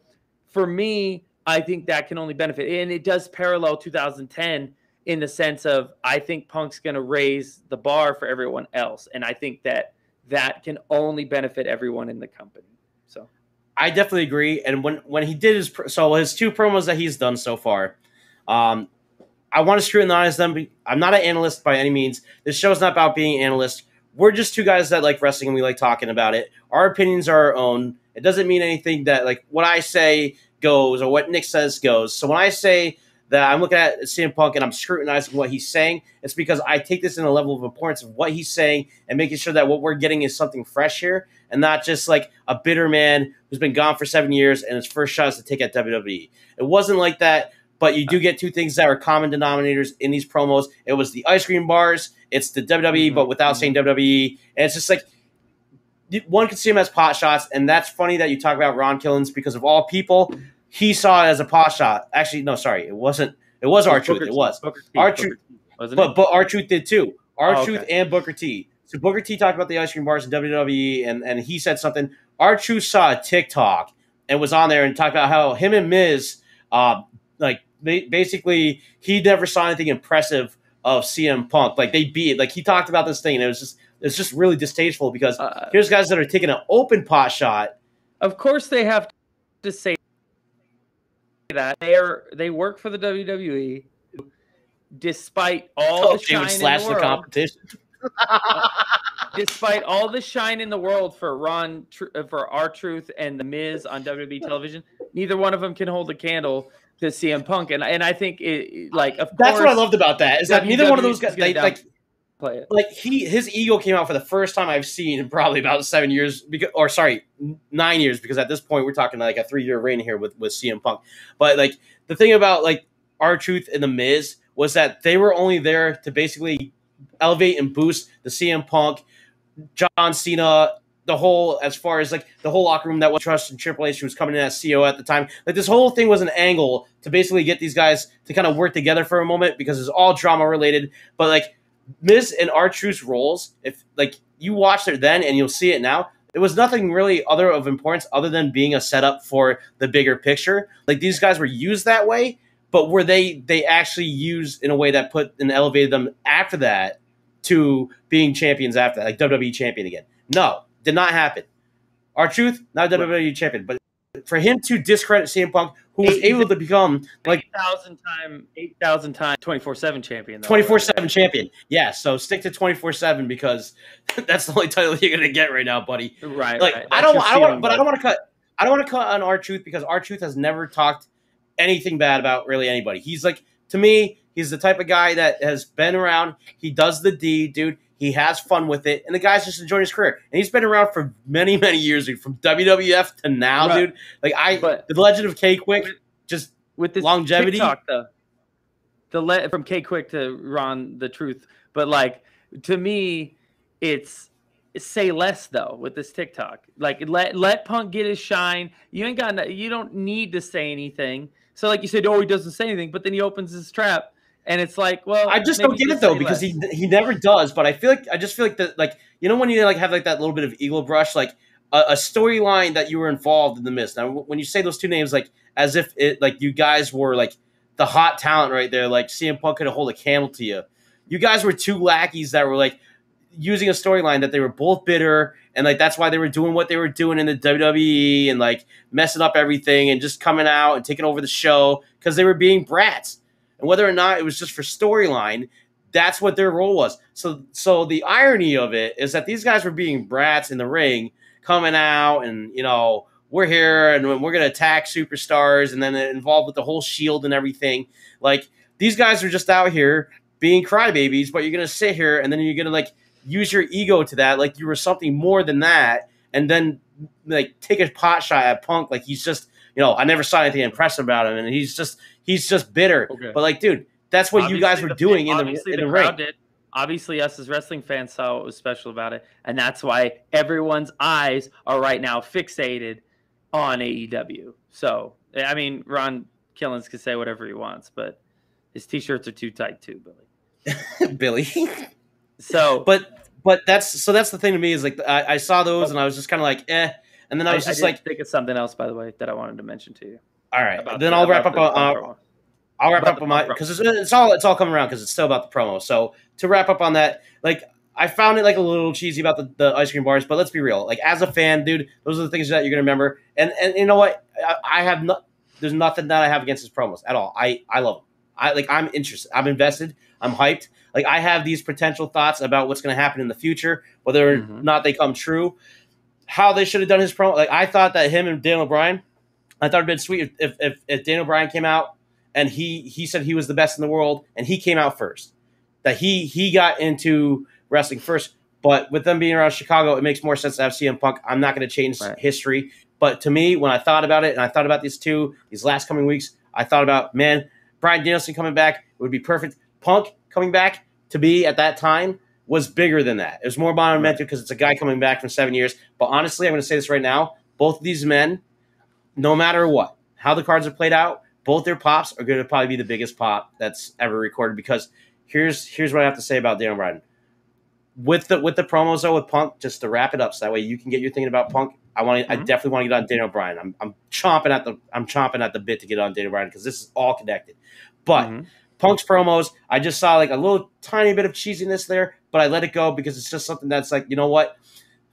for me, I think that can only benefit. And it does parallel 2010 in the sense of I think Punk's going to raise the bar for everyone else. And I think that that can only benefit everyone in the company. So I definitely agree. And when when he did his so his two promos that he's done so far, um, I want to scrutinize them. I'm not an analyst by any means. This show's not about being an analyst. We're just two guys that like wrestling and we like talking about it. Our opinions are our own. It doesn't mean anything that like what I say goes or what Nick says goes. So when I say that I'm looking at CM Punk and I'm scrutinizing what he's saying, it's because I take this in a level of importance of what he's saying and making sure that what we're getting is something fresh here and not just like a bitter man who's been gone for seven years and his first shot is to take at WWE. It wasn't like that, but you do get two things that are common denominators in these promos. It was the ice cream bars, it's the WWE, Mhm, but without saying WWE. And it's just like one could see him as pot shots, and that's funny that you talk about Ron Killings because of all people, he saw it as a pot shot. Actually, no, sorry, it wasn't. It was R Truth. It was. R Truth- But but R Truth did too. Our Oh, truth okay. and Booker T. So Booker T talked about the ice cream bars in WWE, and and he said something. R Truth saw a TikTok and was on there and talked about how him and Miz, uh, like ba- basically he never saw anything impressive of CM Punk. Like they beat. Like he talked about this thing, and it was just it's just really distasteful because Uh, here's guys that are taking an open pot shot. Of course, they have to say that they are they work for the WWE, despite all the they shine would in slash the the world. competition. (laughs) despite all the shine in the world for Ron, uh, for R Truth and the Miz on WWE television, neither one of them can hold a candle to CM Punk, and and I think it like of That's course what I loved about that is that neither one of those guys they like play it. like he his ego came out for the first time I've seen in probably about seven years because or sorry nine years because at this point we're talking like a three year reign here with with CM Punk. But like the thing about like R Truth and the Miz was that they were only there to basically elevate and boost the CM Punk John Cena the whole as far as like the whole locker room that was trust and Triple H who was coming in as CEO at the time. Like this whole thing was an angle to basically get these guys to kind of work together for a moment because it's all drama related. But like Miz and R Truth's roles, if like you watched it then and you'll see it now, it was nothing really other of importance other than being a setup for the bigger picture. Like these guys were used that way, but were they they actually used in a way that put and elevated them after that to being champions after that, like WWE champion again? No, did not happen. R Truth, not WWE champion, but for him to discredit CM Punk, who was Eight- able to become like Eight thousand time, eight thousand time, twenty four seven champion. twenty four seven champion. Yeah, so stick to twenty four seven because (laughs) that's the only title you're gonna get right now, buddy. Right. Like right. I don't, I don't, want, but I don't want to cut. I don't want to cut on R Truth because R Truth has never talked anything bad about really anybody. He's like to me, he's the type of guy that has been around. He does the deed, dude. He has fun with it, and the guy's just enjoying his career. And he's been around for many, many years, dude, from WWF to now, Right. dude. Like I, But- the Legend of K-Kwik, just with this Longevity? TikTok, though, the le- from K-Kwik to Ron the Truth, but like to me, it's say less though with this TikTok. Like let let Punk get his shine. You ain't got no, you don't need to say anything. So like you said, oh he doesn't say anything, but then he opens his trap, and it's like, well, I just don't get it though because less. he he never does. But I feel like I just feel like that like you know when you like have like that little bit of eagle brush like a, a storyline that you were involved in the midst. Now when you say those two names like as if it like you guys were like the hot talent right there, like CM Punk could hold a candle to you. You guys were two lackeys that were like using a storyline that they were both bitter and like that's why they were doing what they were doing in the WWE and like messing up everything and just coming out and taking over the show because they were being brats. And whether or not it was just for storyline, that's what their role was. So so the irony of it is that these guys were being brats in the ring, coming out and you know, we're here and we're gonna attack superstars and then involved with the whole shield and everything. Like these guys are just out here being crybabies, but you're gonna sit here and then you're gonna like use your ego to that, like you were something more than that, and then like take a pot shot at Punk, like he's just, you know, I never saw anything impressive about him, and he's just he's just bitter. Okay. But like, dude, that's what you guys were the- doing in the in the, crowd ring. Did. Obviously, us as wrestling fans saw what was special about it, and that's why everyone's eyes are right now fixated on AEW. So, I mean, Ron Killings can say whatever he wants, but his t-shirts are too tight too, Billy. (laughs) Billy. So, (laughs) but but that's so that's the thing to me is like I, I saw those and I was just kind of like eh, and then I was just did like, think of something else, by the way, that I wanted to mention to you. All right, about then I'll wrap up. On, uh, I'll wrap up on my because it's, it's all it's all coming around because it's still about the promo. So to wrap up on that, like I found it like a little cheesy about the, the ice cream bars, but let's be real. Like as a fan, dude, those are the things that you're gonna remember. And and you know what? I, I have no, there's nothing that I have against his promos at all. I I love them. I like I'm interested. I'm invested. I'm hyped. Like I have these potential thoughts about what's gonna happen in the future, whether or Mhm. not they come true. How they should have done his promo. Like I thought that him and Daniel Bryan, I thought it'd been sweet if if, if Daniel Bryan came out and he he said he was the best in the world and he came out first that he he got into wrestling first. But with them being around chicago it makes more sense to have cm punk. I'm not going to change Right. history. But to me when i thought about it and i thought about these two these last coming weeks i thought about man bryan danielson coming back would be perfect. Punk coming back to be at that time was bigger than that. It was more monumental because it's a guy coming back from seven years. But honestly i'm going to say this right now both of these men no matter what, how the cards are played out, both their pops are going to probably be the biggest pop that's ever recorded. Because here's here's what I have to say about Daniel Bryan. With the with the promos though with Punk, just to wrap it up, so that way you can get your thinking about Punk. I want to, I definitely want to get on Daniel Bryan. I'm I'm chomping at the I'm chomping at the bit to get on Daniel Bryan because this is all connected. But Mhm. Punk's promos, I just saw like a little tiny bit of cheesiness there, but I let it go because it's just something that's like, you know what?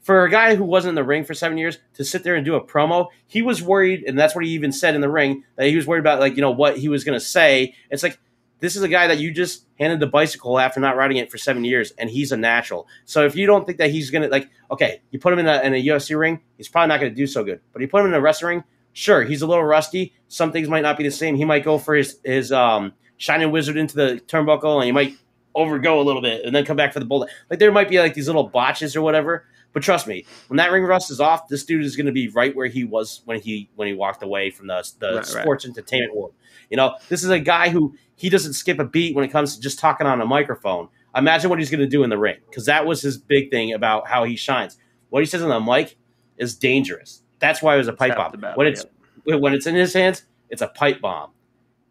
For a guy who wasn't in the ring for seven years to sit there and do a promo, he was worried, and that's what he even said in the ring that he was worried about, like you know what he was going to say. It's like this is a guy that you just handed the bicycle after not riding it for seven years, and he's a natural. So if you don't think that he's going to like, okay, you put him in a, in a UFC ring, he's probably not going to do so good. But you put him in a wrestling ring, sure, he's a little rusty. Some things might not be the same. He might go for his his um, shining wizard into the turnbuckle, and he might overgo a little bit and then come back for the bullet. Like there might be like these little botches or whatever. But trust me, when that ring rust is off, this dude is going to be right where he was when he when he walked away from the the Right, right. sports entertainment world. You know, this is a guy who he doesn't skip a beat when it comes to just talking on a microphone. Imagine what he's going to do in the ring because that was his big thing about how he shines. What he says on the mic is dangerous. That's why it was a pipe bomb. When it's when it's in his hands, it's a pipe bomb.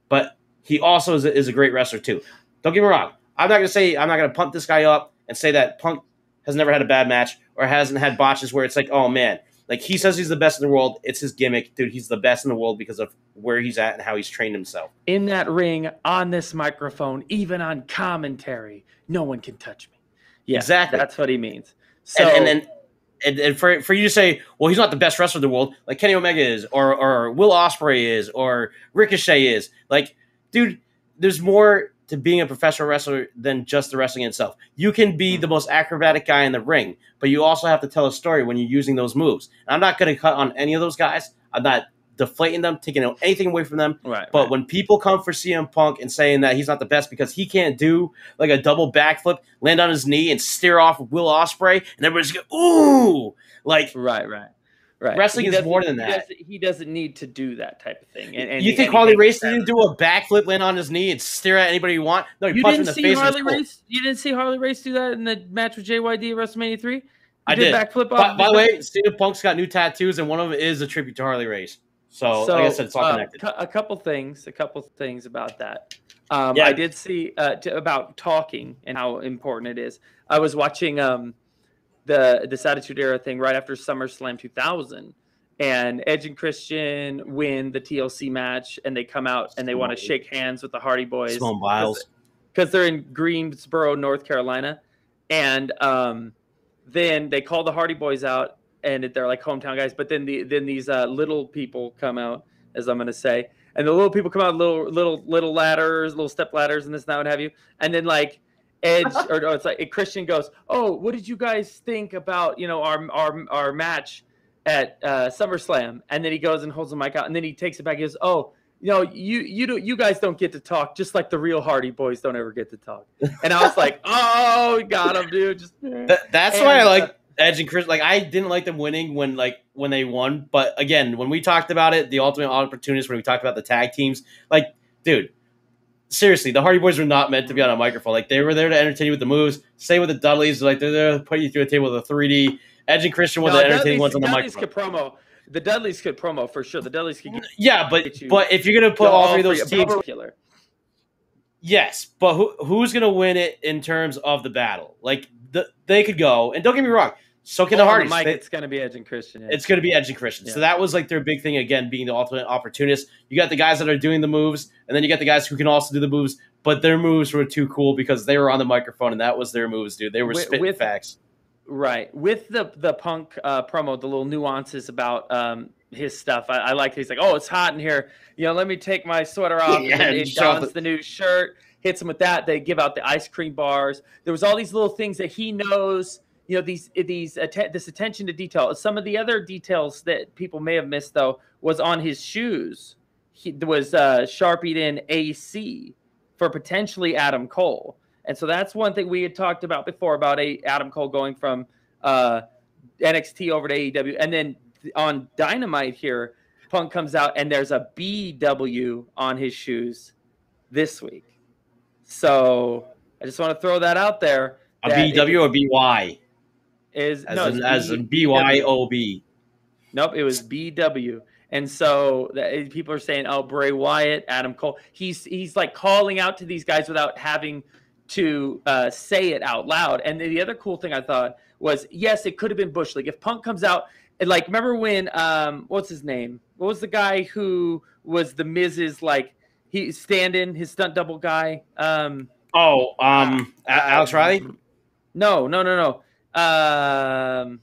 But he also is a, is a great wrestler too. Don't get me wrong. I'm not going to say I'm not going to pump this guy up and say that Punk has never had a bad match or hasn't had botches where it's like, oh man, like he says he's the best in the world. It's his gimmick, dude. He's the best in the world because of where he's at and how he's trained himself. in that ring, on this microphone, even on commentary, no one can touch me. Yeah, Exactly. That's what he means. So, and, and, and and, and for for you to say, well, he's not the best wrestler in the world, like Kenny Omega is, or or Will Ospreay is, or Ricochet is, like, dude, there's more to being a professional wrestler than just the wrestling itself. You can be the mm-hmm. most acrobatic guy in the ring, but you also have to tell a story when you're using those moves. And I'm not going to cut on any of those guys. I'm not deflating them, taking anything away from them. Right. But right. when people come for CM Punk and saying that he's not the best because he can't do like a double backflip, land on his knee, and steer off Will Ospreay, and everybody's go, ooh, like right, right, right. Wrestling He is more than he that. doesn't- He doesn't need to do that type of thing. And, and you think and Harley Race didn't do a backflip, land on his knee, and stare at anybody you want? No, he You punched him in the see face. and it was Harley cool. Race. You didn't see Harley Race do that in the match with JYD at WrestleMania three. I did. backflip. By, off by the the- way, CM Punk's got new tattoos, and one of them is a tribute to Harley Race. So, like I said, it's all uh, connected. cou- a couple things, a couple things about that. Um, Yeah. I did see uh, t- about talking and how important it is. I was watching um, the this Attitude Era thing right after SummerSlam 2000, and Edge and Christian win the TLC match, and they come out and they want to shake hands with the Hardy Boys Simone Biles. because they're in Greensboro, North Carolina, and um, then they call the Hardy Boys out, and they're like hometown guys. But then the then these uh, little people come out, as I'm gonna say, and the little people come out little little little ladders, little step ladders, and this and that, what have you. And then like Edge (laughs) or no, it's like Christian goes, "Oh, what did you guys think about you know our our our match at uh, SummerSlam?" And then he goes and holds the mic out, and then he takes it back. He goes, "Oh." You know, you you do you guys don't get to talk, just like the real Hardy Boys don't ever get to talk. And I was like, (laughs) "Oh, got him, dude!" Just That, that's And, why I like uh, Edge and Chris. Like I didn't like them winning when like when they won, but again, when we talked about it, the Ultimate Opportunist, when we talked about the tag teams, like, dude, seriously, the Hardy Boys were not meant to be on a microphone. Like they were there to entertain you with the moves. Same with the Dudleys, like they're there to put you through a table with a 3D. Edge and Christian were No, the entertaining ones on the Dudleys microphone. could promo. The Dudleys could promo for sure. The Dudleys could get Yeah, but you- but if you're gonna put all three of those teams, Killer. Yes, but who, who's going to win it in terms of the battle? Like the, they could go, and don't get me wrong, so can Oh, the Hardys. mic, They- it's going to be Edge and Christian. yeah. it's going to be Edge and Christian. So that was like their big thing again, being the ultimate opportunist. You got the guys that are doing the moves, and then you got the guys who can also do the moves, but their moves were too cool because they were on the microphone, and that was their moves, dude. They were With- spitting with- facts. right with the the punk uh, promo. The little nuances about um, his stuff. I, I like. He's like, "Oh, it's hot in here. You know, let me take my sweater (laughs) off." Yeah, and he dons the- the new shirt. Hits him with that. They give out the ice cream bars. There was all these little things that he knows. You know these these this attention to detail. Some of the other details that people may have missed though was on his shoes. He was uh, sharpied in AC for potentially Adam Cole, and so that's one thing we had talked about before about a Adam Cole going from uh, NXT over to AEW, and then on Dynamite here, Punk comes out and there's a BW on his shoes this week. So I just want to throw that out there. A BW or BY? Is As, no, in, as in BYOB. Nope, it was BW. And so that, people are saying, "Oh, Bray Wyatt, Adam Cole." He's he's like calling out to these guys without having to uh, say it out loud. And the other cool thing I thought was, yes, it could have been Bush League if Punk comes out like, remember when um, what's his name? What was the guy who was the Miz's like he stand-in his stunt double guy? Um, Oh, um, Alex Riley? no, no, no, no. Um,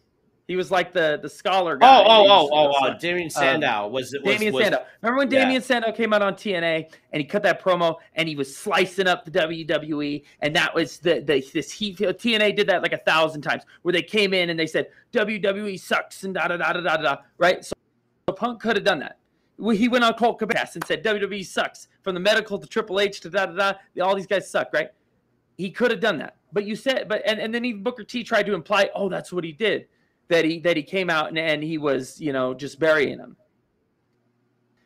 he was like the the scholar Oh, guy. oh, oh, oh, oh, like- Damien Sandow was was, Damien was, Sandow. Remember when yeah. Damien Sandow came out on TNA and he cut that promo and he was slicing up the WWE and that was the, the this he TNA did that like a thousand times where they came in and they said WWE sucks and da da da da da da right. So, Punk could have done that. He went on Colt Cabana and said WWE sucks from the medical to Triple H to da da da. All these guys suck, right? He could have done that, but you said, but and, and then even Booker T tried to imply, oh, that's what he did, that he that he came out and, and he was you know just burying him.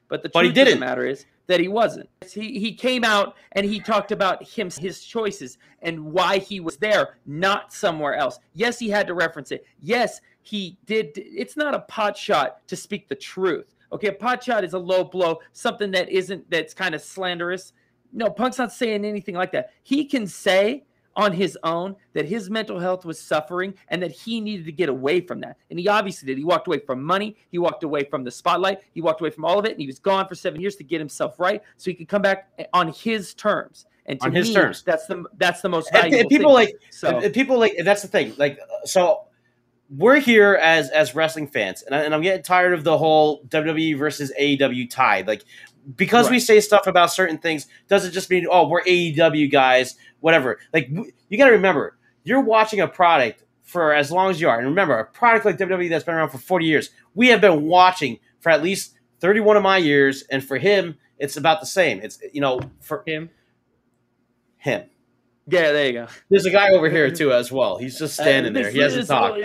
But the But truth of didn't. the matter is that he wasn't. He he came out and he talked about him his choices and why he was there, not somewhere else. Yes, he had to reference it. Yes, he did. It's not a pot shot to speak the truth. Okay, a pot shot is a low blow, something that isn't that's kind of slanderous. No, Punk's not saying anything like that. He can say on his own that his mental health was suffering and that he needed to get away from that. And he obviously did. He walked away from money, he walked away from the spotlight, he walked away from all of it, and he was gone for seven years to get himself right so he could come back eh, on his terms. And to On his me, terms. that's the that's the most valuable and people thing. like so people like that's the thing. Like so, we're here as as wrestling fans, and, I, and I'm getting tired of the whole WWE versus AEW tie. Like because we say stuff about certain things doesn't just mean oh we're AEW guys, whatever. Like you got to remember, you're watching a product for as long as you are, and remember a product like WWE that's been around for 40 years. We have been watching for at least 31 of my years, and for him, it's about the same. It's you know for Him. him. Yeah, there you go. There's a guy over here (laughs) too as well. He's just standing there. He hasn't talked.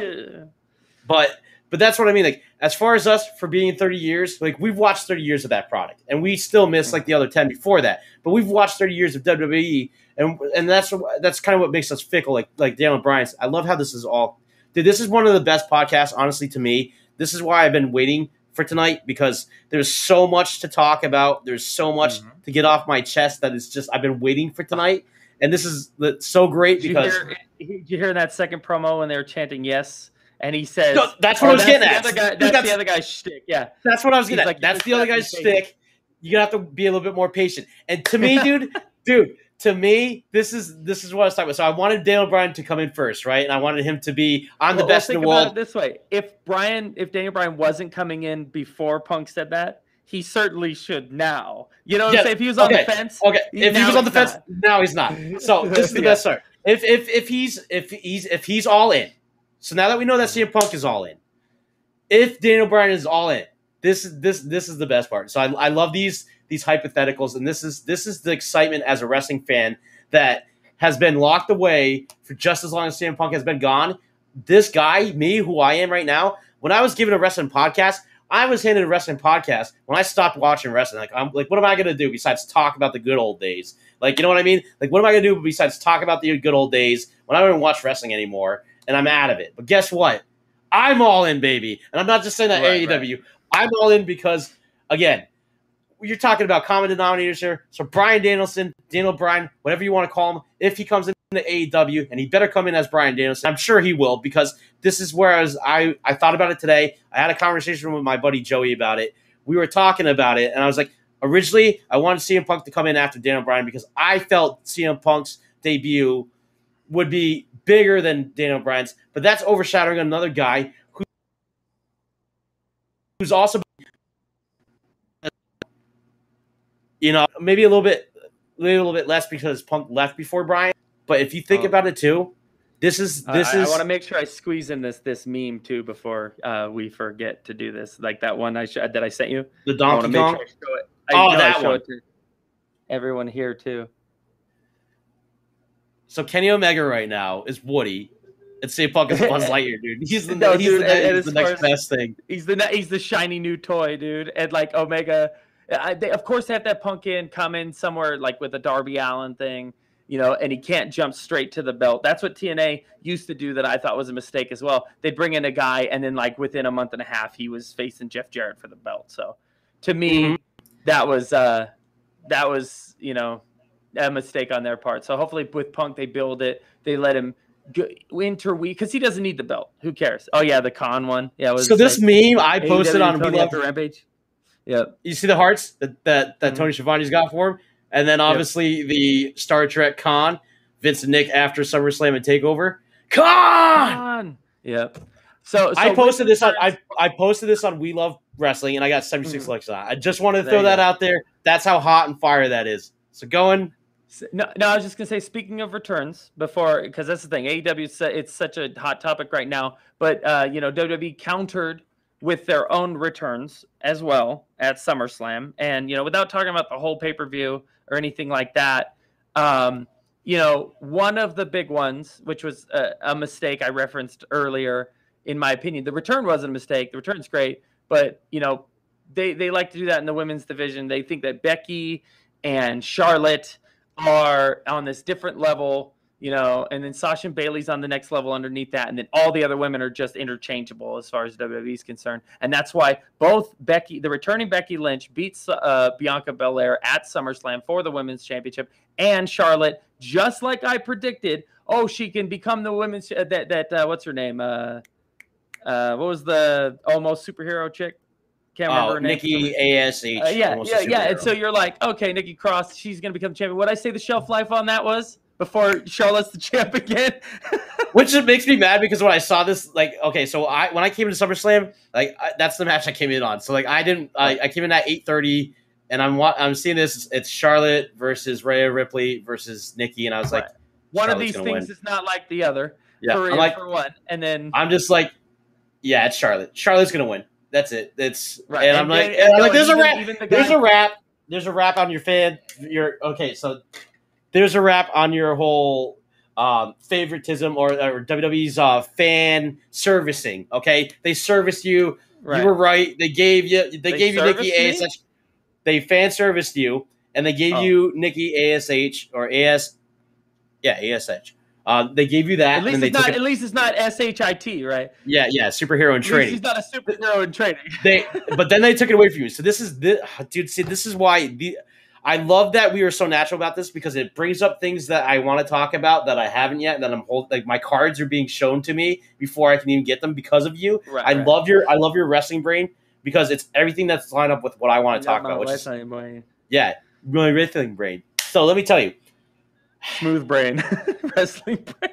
But but that's what I mean. Like as far as us for being 30 years, like we've watched 30 years of that product, and we still miss like the other 10 before that. But we've watched 30 years of WWE, and and that's that's kind of what makes us fickle. Like like Daniel Bryan's. I love how this is all. Dude, this is one of the best podcasts, honestly, to me. This is why I've been waiting for tonight because there's so much to talk about. There's so much Mhm. to get off my chest that it's just I've been waiting for tonight, and this is so great Did you, because hear, did you hear that second promo when they were chanting yes? And he says, No, that's what oh, I was that's getting at. Other guy, Dude, that's, that's- the other guy's shtick. Yeah. That's what I was He's getting at. like, That's the other guy's have to be stick. You're gonna have to be a little bit more patient. And to me, dude, (laughs) dude, to me, this is this is what I was talking about. So I wanted Daniel Bryan to come in first, right? And I wanted him to be the Well, well, best in the about world. it this way: if Bryan, if Daniel Bryan wasn't coming in before Punk said that, he certainly should now. You know what Yeah, I'm saying? If he was on okay, the fence, Okay, if he was on the fence, not. now he's not. So this is the (laughs) Yeah. best start. If if if he's if he's if he's all in. So now that we know that CM Punk is all in, if Daniel Bryan is all in, this is this this is the best part. So I, I love these these hypotheticals, and this is this is the excitement as a wrestling fan that has been locked away for just as long as CM Punk has been gone. This guy, me, who I am right now, when I was given a wrestling podcast, I was handed a wrestling podcast when I stopped watching wrestling. Like, I'm like, what am I gonna do besides talk about the good old days? Like, you know what I mean? Like, what am I gonna do besides talk about the good old days when I don't even watch wrestling anymore and I'm out of it? But guess what? I'm all in, baby, and I'm not just saying that Right, AEW. I'm all in because, again, you're talking about common denominators here. So Bryan Danielson, Daniel Bryan, whatever you want to call him, if he comes into AEW, and he better come in as Bryan Danielson. I'm sure he will because this is where I was. I I thought about it today. I had a conversation with my buddy Joey about it. We were talking about it, and I was like, originally I wanted CM Punk to come in after Daniel Bryan because I felt CM Punk's debut would be bigger than Daniel Bryan's, but that's overshadowing another guy who, who's also you know, maybe a little bit, maybe a little bit less because Punk left before Bryan. But if you think Oh. about it too, this is this I, is I want to make sure I squeeze in this this meme too before uh, we forget to do this. Like that one I sh- that I sent you. the Donkey Kong. sure I show it. Oh, that one. it to everyone here too. So Kenny Omega right now is Woody, and CM Punk is Buzz (laughs) Lightyear, dude. He's the (laughs) No, he's dude, the, and- he's the next as- best thing. He's the he's the shiny new toy, dude. And like Omega, I, they, of course they have that punk in come in somewhere like with a Darby Allin thing, you know, and he can't jump straight to the belt. That's what TNA used to do that I thought was a mistake as well. They'd bring in a guy and then like within a month and a half he was facing Jeff Jarrett for the belt. So to me, Mhm. that was uh that was you know a mistake on their part. So hopefully with Punk they build it. They let him go, interweave because he doesn't need the belt. Who cares? Oh yeah, the con one. Yeah. It was So this like, meme I posted AEW on We Tony Love. after Rampage. Yep. You see the hearts that that, that Mhm. Tony Schiavone's got for him, and then obviously the Star Trek Khan, Vince and Nick after SummerSlam and Takeover. Con. Con. Yep. So, so I posted this on I, I posted this on We Love Wrestling and I got 76 Mhm. likes on it. I just wanted to There throw that go. out there. That's how hot and fire that is. So going No, no, I was just gonna say. Speaking of returns, before because that's the thing, AEW it's such a hot topic right now. But uh, you know, WWE countered with their own returns as well at SummerSlam, and you know, without talking about the whole pay per view or anything like that, um, you know, one of the big ones, which was a, a mistake I referenced earlier, in my opinion, the return wasn't a mistake. The return's great, but you know, they they like to do that in the women's division. They think that Becky and Charlotte are on this different level, you know, and then Sasha and Bayley's on the next level underneath that, and then all the other women are just interchangeable as far as WWE is concerned, and that's why both Becky, the returning Becky Lynch, beats uh, Bianca Belair at SummerSlam for the women's championship, and Charlotte, just like I predicted, oh, she can become the women's uh, that that uh, what's her name? Uh, uh, what was the almost superhero chick? Can't remember oh, her name. Nikki ASH. Uh, yeah, yeah, yeah. And so you're like, okay, Nikki Cross, she's gonna become champion. What I say the shelf life on that was before Charlotte's the champ again. (laughs) Which just makes me mad because when I saw this, like, okay, so I when I came into SummerSlam, like I, that's the match I came in on. So like I didn't, I, I came in at eight thirty, and I'm I'm seeing this. It's Charlotte versus Rhea Ripley versus Nikki, and I was like, Right. one of these things win. is not like the other. yeah, for, I'm like, for one, and then I'm just like, yeah, it's Charlotte. Charlotte's gonna win. That's it. It's Right. and, I'm like, and- and no, like, there's a even- rap. even the There's a rap. There's a rap on your fan. Your okay. So there's a rap on your whole um, favoritism or, or WWE's uh, fan servicing. Okay, they serviced you. Right. You were right. They gave you. They, They gave you Nikki me? ASH. They fan serviced you, and they gave Oh. you Nikki ASH or AS. Yeah, ASH. Uh, they gave you that, At least it's not. it. At least it's not shit, right? Yeah, yeah, superhero in At least training. he's not a superhero in training. they (laughs) but then they took it away from you. So this is the dude. See, this is why the I love that we are so natural about this because it brings up things that I want to talk about that I haven't yet. That I'm hold like my cards are being shown to me before I can even get them because of you. Right. I right. love your I love your wrestling brain because it's everything that's lined up with what I want to talk about, my which is wrestling brain. yeah, my wrestling brain. So let me tell you, smooth brain, (laughs) wrestling brain.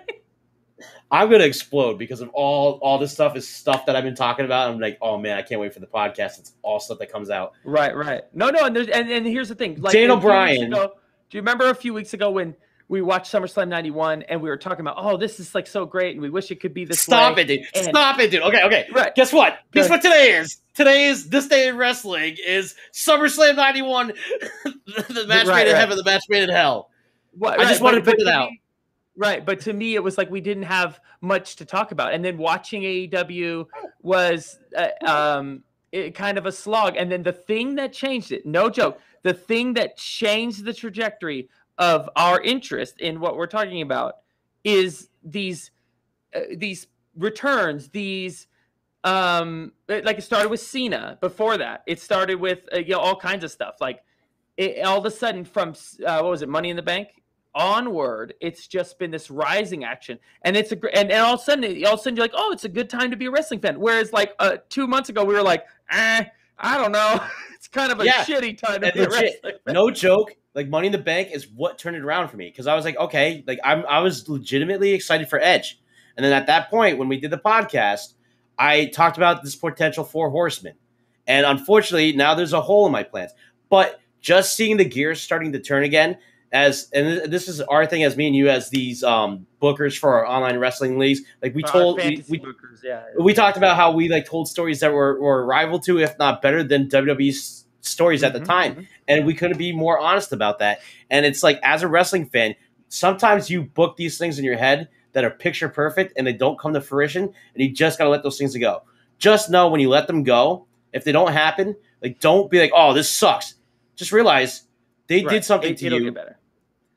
I'm gonna explode because of all all this stuff is stuff that I've been talking about. I'm like, oh man, I can't wait for the podcast. It's all stuff that comes out. Right, right. No, no, and there's and, and here's the thing. Like Daniel Bryan. ago- do you remember a few weeks ago when we watched SummerSlam '91 and we were talking about, oh, this is like so great, and we wish it could be this. Stop way. it, dude. and- Stop it, dude. Okay, okay. Right. Guess what? Guess what today is? Today is this day in wrestling is SummerSlam '91. (laughs) the match Right, made in heaven, the match made in hell. What- I just wanted but- to put it out. me- right, but to me, it was like we didn't have much to talk about, and then watching AEW was uh, um, it, kind of a slog. And then the thing that changed it, no joke, the thing that changed the trajectory of our interest in what we're talking about is these uh, these returns, these um like it started with Cena before that. It started with uh, you know all kinds of stuff like it, all of a sudden from uh, what was it Money in the Bank onward it's just been this rising action and it's a and, and all of a sudden all of a sudden you're like oh it's a good time to be a wrestling fan whereas like uh, two months ago we were like eh, I don't know (laughs) it's kind of a Yeah. shitty time to And be a wrestling fan. No joke. Like Money in the Bank is what turned it around for me because I was like, okay, like I'm I was legitimately excited for Edge, and then at that point when we did the podcast, I talked about this potential four horsemen, and unfortunately now there's a hole in my plans. But just seeing the gears starting to turn again, as and this is our thing as me and you as these um bookers for our online wrestling leagues. Like we told, we, we, bookers, yeah we talked about how we like told stories that were, were rival to, if not better than WWE's stories at the Mhm, time mhm. and we couldn't be more honest about that. And it's like, as a wrestling fan, sometimes you book these things in your head that are picture perfect and they don't come to fruition, and you just gotta let those things go. Just know when you let them go, if they don't happen, like don't be like, oh, this sucks. Just realize they Right. did something It- to you.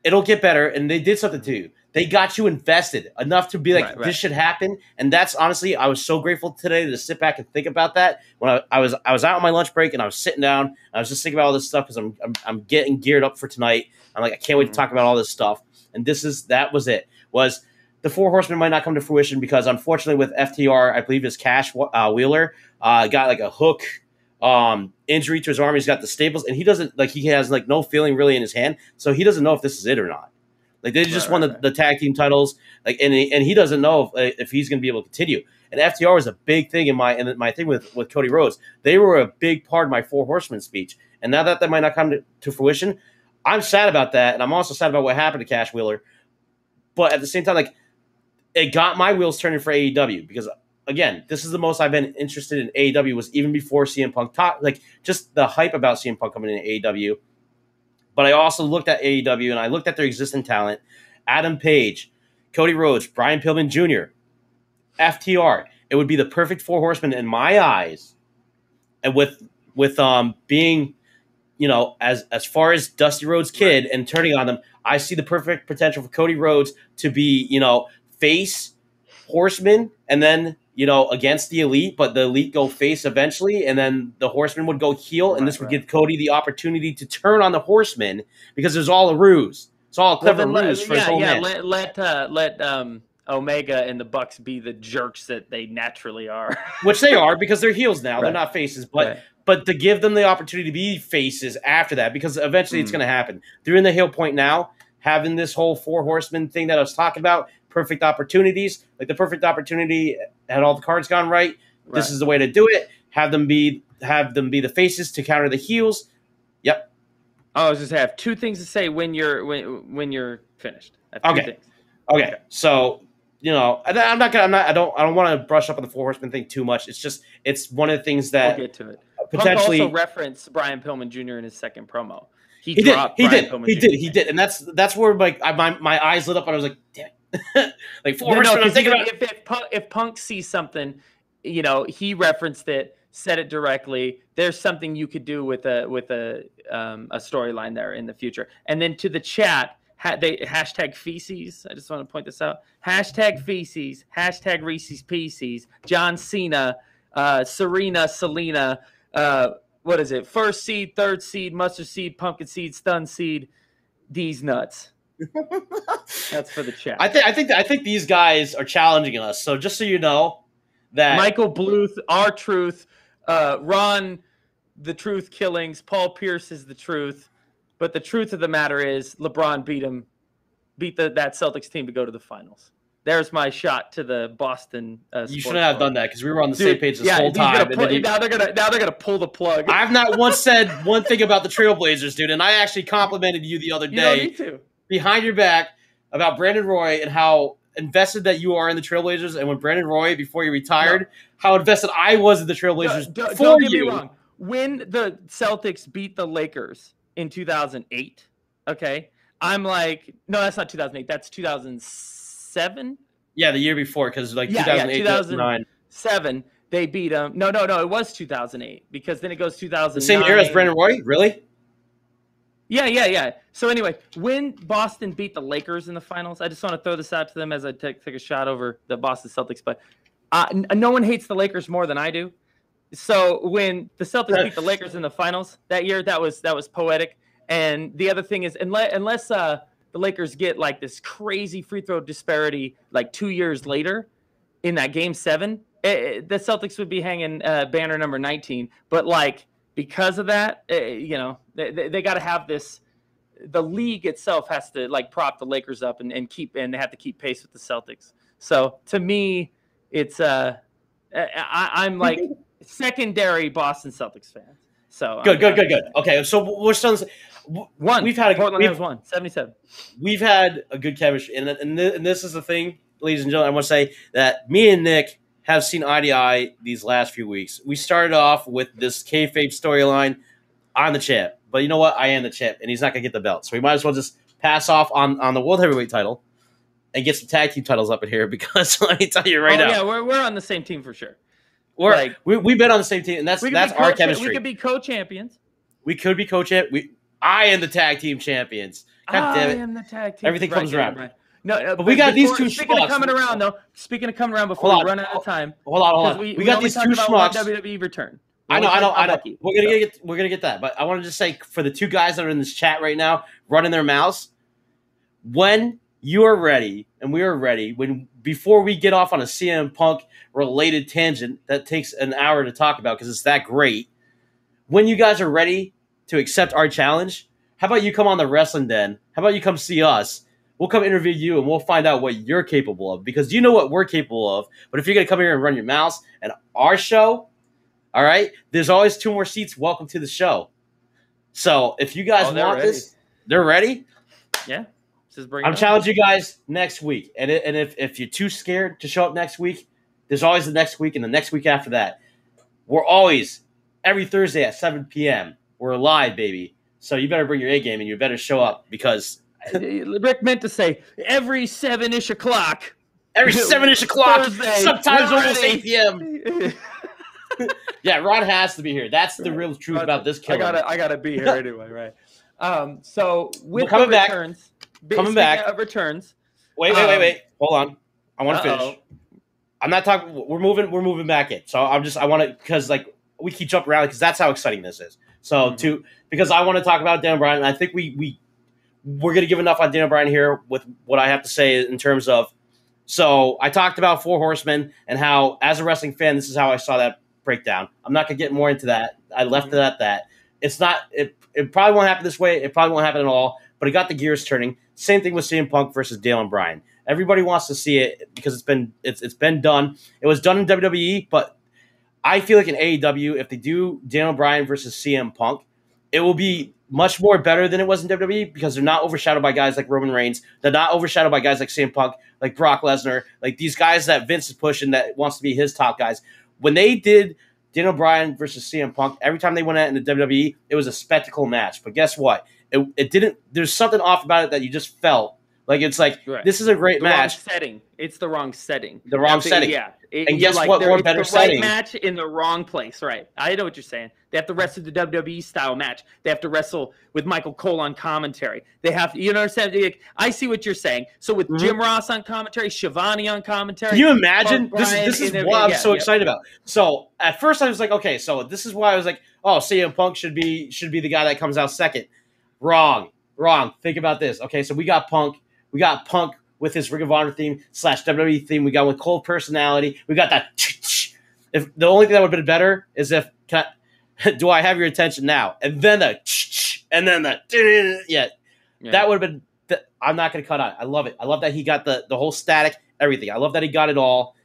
It'll get better, and they did something to you. They got you invested enough to be like, Right, right. this should happen. And that's honestly, I was so grateful today to sit back and think about that. When I, I was I was out on my lunch break and I was sitting down, I was just thinking about all this stuff because I'm, I'm I'm getting geared up for tonight. I'm like, I can't wait Mhm. to talk about all this stuff. And this is that was it. Was the four horsemen might not come to fruition because unfortunately with FTR, I believe his Cash uh, Wheeler uh, got like a hook um injury to his arm. He's got the staples, and he doesn't like he has like no feeling really in his hand, so he doesn't know if this is it or not. Like they just Right, won the, right. the tag team titles, like and he, and he doesn't know if, if he's going to be able to continue. And FTR was a big thing in my in my thing with with Cody Rhodes. They were a big part of my Four Horsemen speech, and now that that might not come to, to fruition, I'm sad about that, and I'm also sad about what happened to Cash Wheeler. But at the same time, like it got my wheels turning for AEW because again, this is the most I've been interested in AEW was even before CM Punk talk like just the hype about CM Punk coming in AEW. But I also looked at AEW and I looked at their existing talent: Adam Page, Cody Rhodes, Brian Pillman Jr., FTR. It would be the perfect four horsemen in my eyes, and with with um being, you know, as as far as Dusty Rhodes Kid and turning on them, I see the perfect potential for Cody Rhodes to be, you know, face horseman and then you know against the elite but the elite go face eventually and then the horseman would go heel and Right, this would right. give cody the opportunity to turn on the horseman because there's all a ruse it's all a Well, clever let- ruse for his yeah, whole yeah. Let let uh, let um, Omega and the Bucks be the jerks that they naturally are. (laughs) which they are because they're heels now they're not faces but Right. but to give them the opportunity to be faces after that because eventually it's Mm. going to happen they're in the heel point now having this whole four horsemen thing that i was talking about perfect opportunities like the perfect opportunity had all the cards gone right this is the way to do it. Have them be have them be the faces to counter the heels. Yep. Oh, I was just have two things to say when you're when when you're finished. Two Okay. Okay. So you know, I'm not gonna, I'm not, I don't, I don't want to brush up on the Four Horsemen thing too much. It's just, it's one of the things We'll that get to it. potentially Punk also referenced Brian Pillman Jr. in his second promo. He, he did, he Brian did, Pillman he Jr. did, he did, and that's that's where like I, my my eyes lit up and I was like, damn, (laughs) like Four No, no, I'm thinking about. if, if, Punk, if Punk sees something, you know, he referenced it, said it directly. There's something you could do with a with a um, a storyline there in the future. And then to the chat, ha- they hashtag feces. I just want to point this out. Hashtag feces. Hashtag Reese's Pieces. John Cena, uh, Serena, Selena. Uh, what is it? First seed, third seed, mustard seed, pumpkin seed, stun seed. These nuts. (laughs) That's for the chat. I think I think I think these guys are challenging us. So just so you know that Michael Bluth, R Truth, uh, Ron, the truth killings, Paul Pierce is the truth, but the truth of the matter is LeBron beat him, beat the, that Celtics team to go to the finals. There's my shot to the Boston. Uh, you shouldn't have done that because we were on the Dude, same page this yeah, whole he's gonna time. pull- then you- now they're gonna now they're gonna pull the plug. I've not once said (laughs) one thing about the Trailblazers, dude, and I actually complimented you the other you don't day need to. Behind your back about Brandon Roy and how invested that you are in the Trailblazers. And when Brandon Roy, before he retired, how invested I was in the Trailblazers Don't, don't- don't get you. me wrong. When the Celtics beat the Lakers in 2008, okay, I'm like, no, that's not 2008. That's 2007. Yeah, the year before, because like Yeah, yeah, 2008, 2000 2009. seven, they beat them. No, no, no. It was 2008 because then it goes 2009. The same year as Brandon Roy? Really? Yeah, yeah, yeah. So anyway, when Boston beat the Lakers in the finals, I just want to throw this out to them as I take take a shot over the Boston Celtics. But uh, n- no one hates the Lakers more than I do. So when the Celtics beat the Lakers in the finals that year, that was that was poetic. And the other thing is, unless unless uh, the Lakers get like this crazy free throw disparity like two years later in that game seven, eh, eh, the Celtics would be hanging uh, banner number 19. But like because of that, eh, you know, they, they, they got to have this. The league itself has to like prop the Lakers up and, and keep and they have to keep pace with the Celtics. So to me, it's uh, I, I'm like secondary Boston Celtics fan. So Good, I'm- good, good, good. Okay, so we're still One. We've had a- Portland we've- one. 77. we've had a good chemistry, and and, th- and this is the thing, ladies and gentlemen. I want to say that me and Nick have seen eye to eye these last few weeks. We started off with this kayfabe storyline. I'm the champ, but you know what? I am the champ, and he's not gonna get the belt. So we might as well just pass off on on the world heavyweight title and get some tag team titles up in here (laughs) because (laughs) let me tell you right oh, now, yeah, we're, we're on the same team for sure. we're like- we, we've been on the same team, and that's that's our chemistry. We could be co-champions. we could be co-champ. We I am the tag team champions. God damn I am the tag team. Everything comes yeah, around. right. No, uh, But we got these before- two Speaking of coming around, though. Speaking of coming around before Hold we on. run out of time, Hold on, hold on. we, We, got these two schmucks. WWE return. We I know, I know, I know. We're gonna so. get we're gonna get that, but I want to just say for the two guys that are in this chat right now, running their mouths, when you are ready and we are ready, when before we get off on a CM Punk related tangent that takes an hour to talk about because it's that great, when you guys are ready to accept our challenge, how about you come on the wrestling den? How about you come see us? We'll come interview you and we'll find out what you're capable of because you know what we're capable of. But if you're gonna come here and run your mouths and our show, all right, there's always two more seats. Welcome to the show. So if you guys Oh, want ready. this, they're ready. Yeah. I'm challenging you guys next week. And, it, and if, if you're too scared to show up next week, there's always the next week and the next week after that. We're always every Thursday at 7 p.m. We're live, baby. So you better bring your A game and you better show up because Rick meant to say every seven ish o'clock. every seven ish (laughs) o'clock, Thursday, sometimes almost 8 p.m. (laughs) Yeah, Rod has to be here. That's the real truth about this I gotta, I gotta be here (laughs) anyway, right? Um, so with We're coming the back. returns, Coming back. of returns. Wait, wait, wait, Um, wait. Hold on. I want to finish. I'm not talking. We're moving. We're moving back in. So I'm just. I want to because like we keep jumping around because that's how exciting this is. So Mhm. to because I want to talk about Dan Bryan. And I think we we we're gonna give enough on Dan Bryan here with what I have to say in terms of. So I talked about Four Horsemen and how, as a wrestling fan, this is how I saw that breakdown. I'm not gonna get more into that. I left it at that. It's not. It it probably won't happen this way. It probably won't happen at all. But it got the gears turning. Same thing with CM Punk versus Daniel Bryan. Everybody wants to see it because it's been it's it's been done. It was done in WWE, but I feel like in AEW, if they do Daniel Bryan versus CM Punk, it will be much more better than it was in WWE because they're not overshadowed by guys like Roman Reigns. They're not overshadowed by guys like CM Punk, like Brock Lesnar, like these guys that Vince is pushing that wants to be his top guys. When they did Daniel Bryan versus CM Punk, every time they went out in the WWE, it was a spectacle match. But guess what? It, it didn't. There's something off about it that you just felt like it's like Right. this is a great the match. wrong setting. It's the wrong setting. The wrong That's- setting. Yeah. It- And guess like, what? More better the setting. Right match in the wrong place. Right. I know what you're saying. They have to wrestle the WWE style match. They have to wrestle with Michael Cole on commentary. They have. You know what I'm saying? I see what you're saying. So with Mhm. Jim Ross on commentary, Schiavone on commentary. Can you imagine? Punk, This is this is what I'm yeah, so yeah. excited about. So at first I was like, okay, so this is why I was like, oh, CM Punk should be should be the guy that comes out second. Wrong, wrong. Think about this. Okay, so we got Punk, we got Punk with his Ring of Honor theme slash WWE theme. We got with Cold personality. We got that. If the only thing that would have been better is if can I, (laughs) do I have your attention now? And then the and then the (laughs) yeah, Yeah. that would have been. th- I'm not going to cut on. it. I love it. I love that he got the the whole static, everything. I love that he got it all.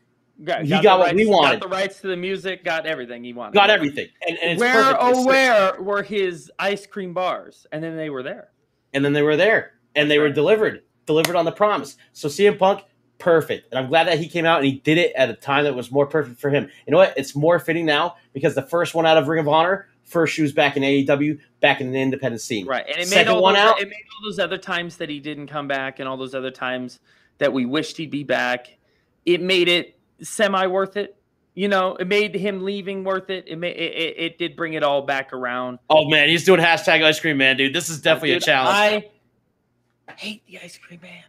got, he the got what rights, we wanted. Got the rights to the music. Got everything he wanted. Got everything. And, and it's where perfect. oh It's- where were his ice cream bars? And then they were there. And then they were there, and they were delivered, delivered on the promise. So CM Punk, perfect. And I'm glad that he came out and he did it at a time that was more perfect for him. You know what? It's more fitting now because the first one out of Ring of Honor, first shoes back in AEW, back in the independent scene. Right, and it made all one those, out. It made all those other times that he didn't come back, and all those other times that we wished he'd be back. It made it semi worth it. You know, it made him leaving worth it. It made it, it, it did bring it all back around. Oh man, he's doing hashtag ice cream man, dude. This is definitely Dude, a challenge. I hate the ice cream man.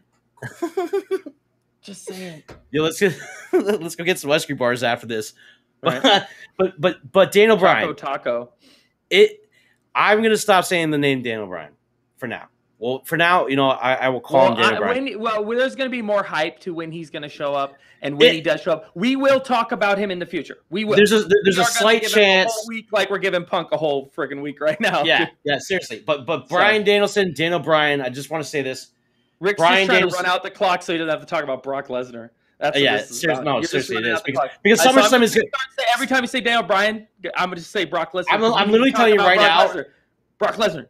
(laughs) Just saying. yeah, let's get (laughs) let's go get some ice cream bars after this. Right. (laughs) but but but Daniel Bryan. Taco Taco. it I'm gonna stop saying the name Daniel Bryan for now. Well, for now, you know, I, I will call him Well, Daniel I, Bryan. when, well, there's going to be more hype to when he's going to show up, and when It- he does show up, we will talk about him in the future. We will. there's a there's a slight him a chance. week, like we're giving Punk a whole friggin' week right now. Yeah, (laughs) yeah, seriously. But but So- Bryan Danielson, Daniel Bryan, I just want to say this. Rick's Brian just trying Danielson- to run out the clock so he doesn't have to talk about Brock Lesnar. That's Uh, what yeah, this is serious- about. no, You're seriously, it is, because- because so SummerSlam gonna is good. say- every time you say Daniel Bryan, I'm going to say Brock Lesnar. I'm- I'm literally telling you right now- Brock Lesnar.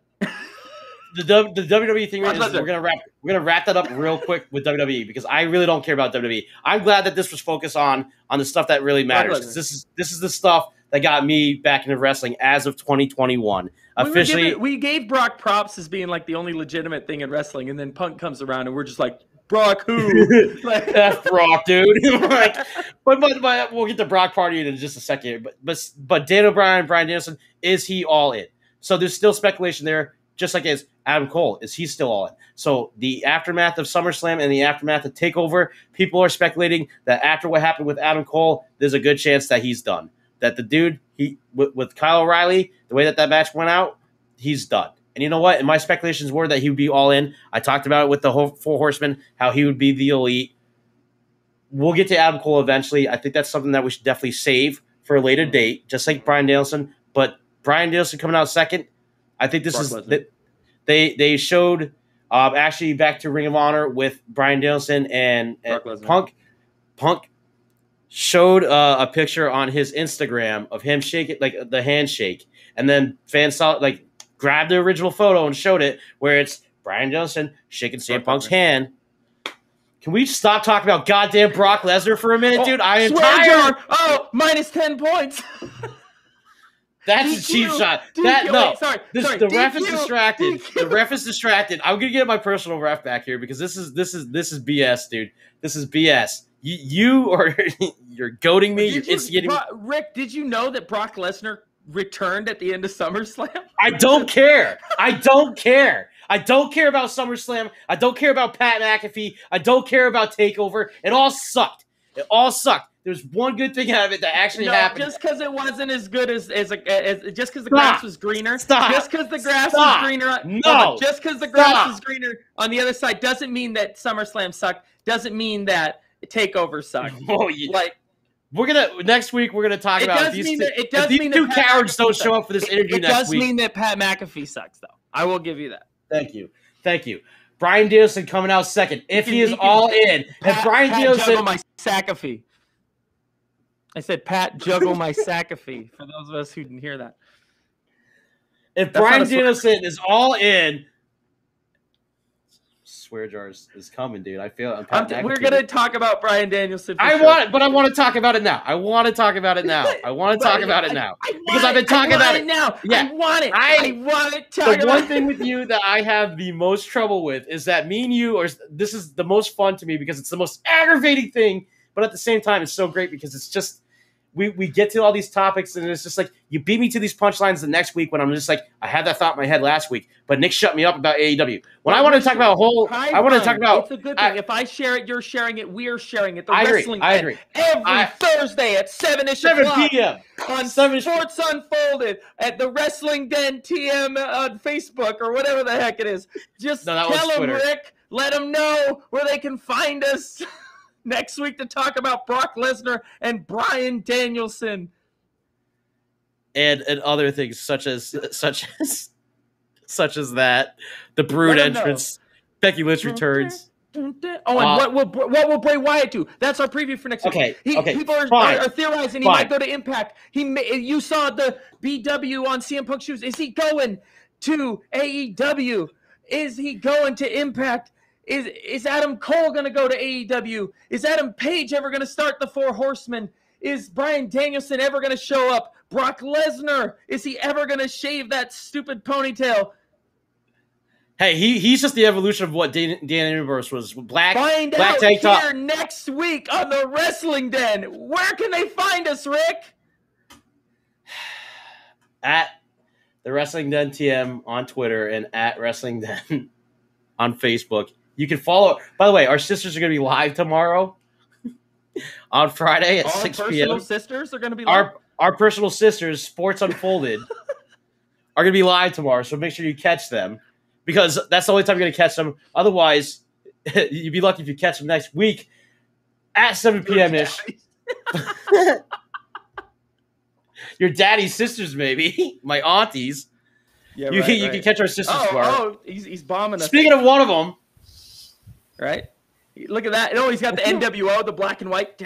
Brock The, the WWE thing is we're gonna wrap we're gonna wrap that up real quick with WWE because I really don't care about WWE. I'm glad that this was focused on on the stuff that really matters. Lesnar. This is this is the stuff that got me back into wrestling as of 2021. We Officially, giving- we gave Brock props as being like the only legitimate thing in wrestling, and then Punk comes around, and we're just like, Brock who? (laughs) like, F Brock, dude. (laughs) (laughs) like, but, but but we'll get to Brock party in just a second. But but but Dan O'Brien, Bryan Danielson, is he all in? So there's still speculation there, just like as Adam Cole, is he still all in? So the aftermath of SummerSlam and the aftermath of Takeover, people are speculating that after what happened with Adam Cole, there's a good chance that he's done. That the dude he with, with Kyle O'Reilly, the way that that match went out, he's done. And you know what? And my speculations were that he would be all in. I talked about it with the whole Four Horsemen, how he would be the elite we'll get to Adam Cole eventually. I think that's something that we should definitely save for a later mm-hmm. date, just like Bryan Danielson. But Bryan Danielson coming out second, I think this Brock is Lesnar. they they showed um, actually back to Ring of Honor with Bryan Danielson and, and Punk. Punk showed uh, a picture on his Instagram of him shaking like the handshake, and then fans saw like grabbed the original photo and showed it where it's Bryan Danielson shaking CM Punk's hand. Can we stop talking about goddamn Brock Lesnar for a minute, Oh, dude? I am tired. jar. Oh, minus 10 points. (laughs) That's a cheap shot. DQ. That no. Wait, sorry. This, sorry. the ref is distracted. DQ. The ref is distracted. I'm gonna get my personal ref back here because this is this is this is BS, dude. This is BS. You, you are (laughs) you're goading me. You're Did you- instigating. me. Bro- Rick, did you know that Brock Lesnar returned at the end of SummerSlam? I don't care. I don't care. I don't care about SummerSlam. I don't care about Pat McAfee. I don't care about Takeover. It all sucked. It all sucked. There's one good thing out of it that actually No, happened. just because it wasn't as good as as, a, as just because the grass was greener. Stop. Just because the grass Stop. was greener. on- No. just because the grass Stop. was greener on the other side doesn't mean that SummerSlam sucked. Doesn't mean that Takeover sucked. (laughs) oh, yeah. Like We're gonna next week. We're gonna talk It about does these. mean two, that- it does if these mean two cowards McAfee don't show up for this it, interview it next does week. mean that Pat McAfee sucks, though. I will give you that. Thank you. Thank you. Bryan Danielson coming out second. If he is all in, if Brian Pat Danielson, my Sakafee. I said Pat juggle my (laughs) Sakafee. For those of us who didn't hear that. if That's Bryan Danielson is all in, swear jars is coming, dude. I feel I'm, I'm we're gonna talk about Bryan Danielson. I sure. want it, but I want to talk about it now. I want to talk about it now. I want to talk about it now. I Because I've been talking about it. now. Yeah. I want it. I- I, want it. Talk the one thing with you that I have the most trouble with is that me and you are. This is the most fun to me because it's the most aggravating thing, but at the same time, it's so great because it's just we we get to all these topics and it's just like you beat me to these punchlines the next week when I'm just like I had that thought in my head last week, but Nick shut me up about AEW. When I want to talk about a whole, I want to talk about. It's a good I- thing. if I share it, you're sharing it. We're sharing it. The I agree. wrestling. I agree. Every I- Thursday at seven ish 7 p.m. on 7 Sports Unfolded at the Wrestling Den TM uh, on Facebook or whatever the heck it is. Just No, tell them, Rick. Let them know where they can find us (laughs) next week to talk about Brock Lesnar and Bryan Danielson. and and other things such as such as such as that the brood 'em know. entrance becky lynch returns Oh, and Uh, what will what will Bray Wyatt do? That's our preview for next week. Okay, He, okay, people are, fine, are theorizing he fine. might go to Impact. He may, you saw the BW on CM Punk shoes. Is he going to AEW? Is he going to Impact? Is is Adam Cole going to go to AEW? Is Adam Page ever going to start the Four Horsemen? Is Bryan Danielson ever going to show up? Brock Lesnar is he ever going to shave that stupid ponytail? hey he he's just the evolution of what dan, dan universe was black Find black out tank top next week on the Wrestling Den. Where can they find us, Rick? (sighs) at the wrestling den tm on twitter and at wrestling den (laughs) on facebook you can follow by the way our sisters are going to be live tomorrow (laughs) on friday at Our 6 personal p.m sisters are going to be our our personal sisters, Sports Unfolded, (laughs) are going to be live tomorrow. So make sure you catch them because that's the only time you're going to catch them. Otherwise, (laughs) you'd be lucky if you catch them next week at 7 p.m. ish. Your daddy's sisters, maybe my aunties. Yeah, you right, can, you right. can catch our sisters Oh, tomorrow. oh, he's, he's bombing us, Speaking of one of them, right? Look at that. Oh, he's got the NWO, the black and white.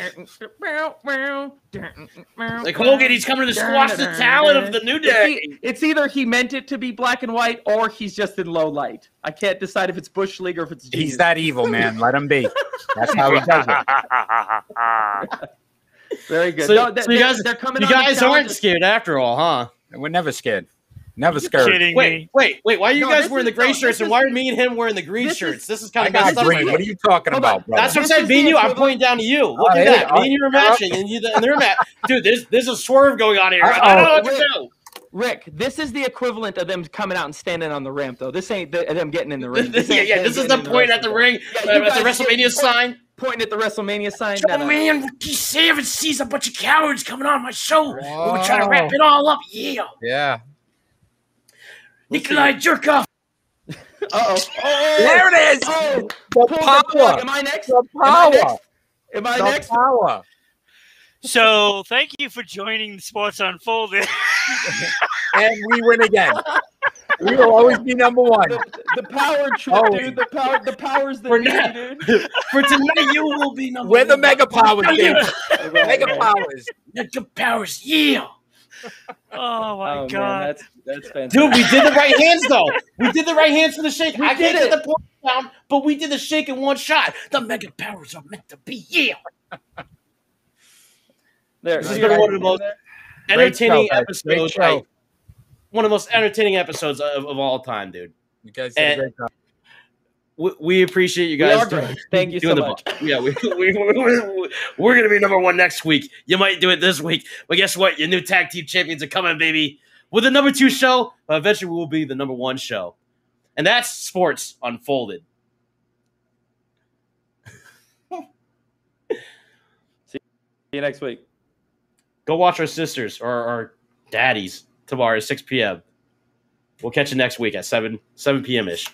like Hogan, he's coming to squash the talent of the New Day. it's either he meant it to be black and white or he's just in low light. I can't decide if it's Bush League or if it's Jesus. He's that evil, man. Let him be. That's how he does it. (laughs) Very good. So, No, they- so you guys, they're coming you guys aren't us. scared after all, huh? We're never scared. Never scared. Kidding Wait, me? wait, wait! Why are you No, guys wearing the gray no, shirts, and why are me and him wearing the green this is- shirts? this is I kind of got messed up. green. right What are you talking Hold about, bro? That's what I'm saying. is Me and you, I'm pointing down to you. We'll Oh, do hey, that. Me and you are oh, matching, and you and they're matching. Dude, there's there's a swerve going on here. I don't know what to Rick. do. Rick, this is the equivalent of them coming out and standing on the ramp, though. This ain't the, them getting in the ring. (laughs) yeah, yeah. This is getting the point at the ring, Yeah, uh, at the WrestleMania sign. Pointing at the WrestleMania sign. Oh No, no. man, Ricky Savage sees a bunch of cowards coming on my show. We're trying to wrap it all up. Yeah, Yeah. Nikolai Jerkoff. (laughs) Uh-oh. (laughs) Oh, There it is. Oh, The pull power. Am I next? The power. Am I next? power. Am I The next? power. So thank you for joining Sports Unfolded. (laughs) And we win again. We will always be number one. The, the power trip, Oh. dude. The power. The power's the For key, dude. For tonight, you will be number We're the mega powers, baby. Right, Mega powers. Mega powers. Yeah. Oh my Oh man, god. that's that's fantastic. Dude, we did the right hands though. We did the right hands for the shake. We I can't did get the point down, but we did the shake in one shot. The mega powers are meant to be. Yeah. there, This has see been right one of the most entertaining show, episodes. show. One of the most entertaining episodes of, of all time, dude. You guys did And- a great job. We, we appreciate you guys doing. Thank you so much. Yeah, (laughs) we, we, we, we're going to be number one next week. You might do it this week, but guess what? Your new tag team champions are coming, baby. With the number two show, but eventually we will be the number one show. And that's Sports Unfolded. (laughs) See you next week. Go watch our sisters or our daddies tomorrow at 6 p.m. We'll catch you next week at 7 7 p.m. ish.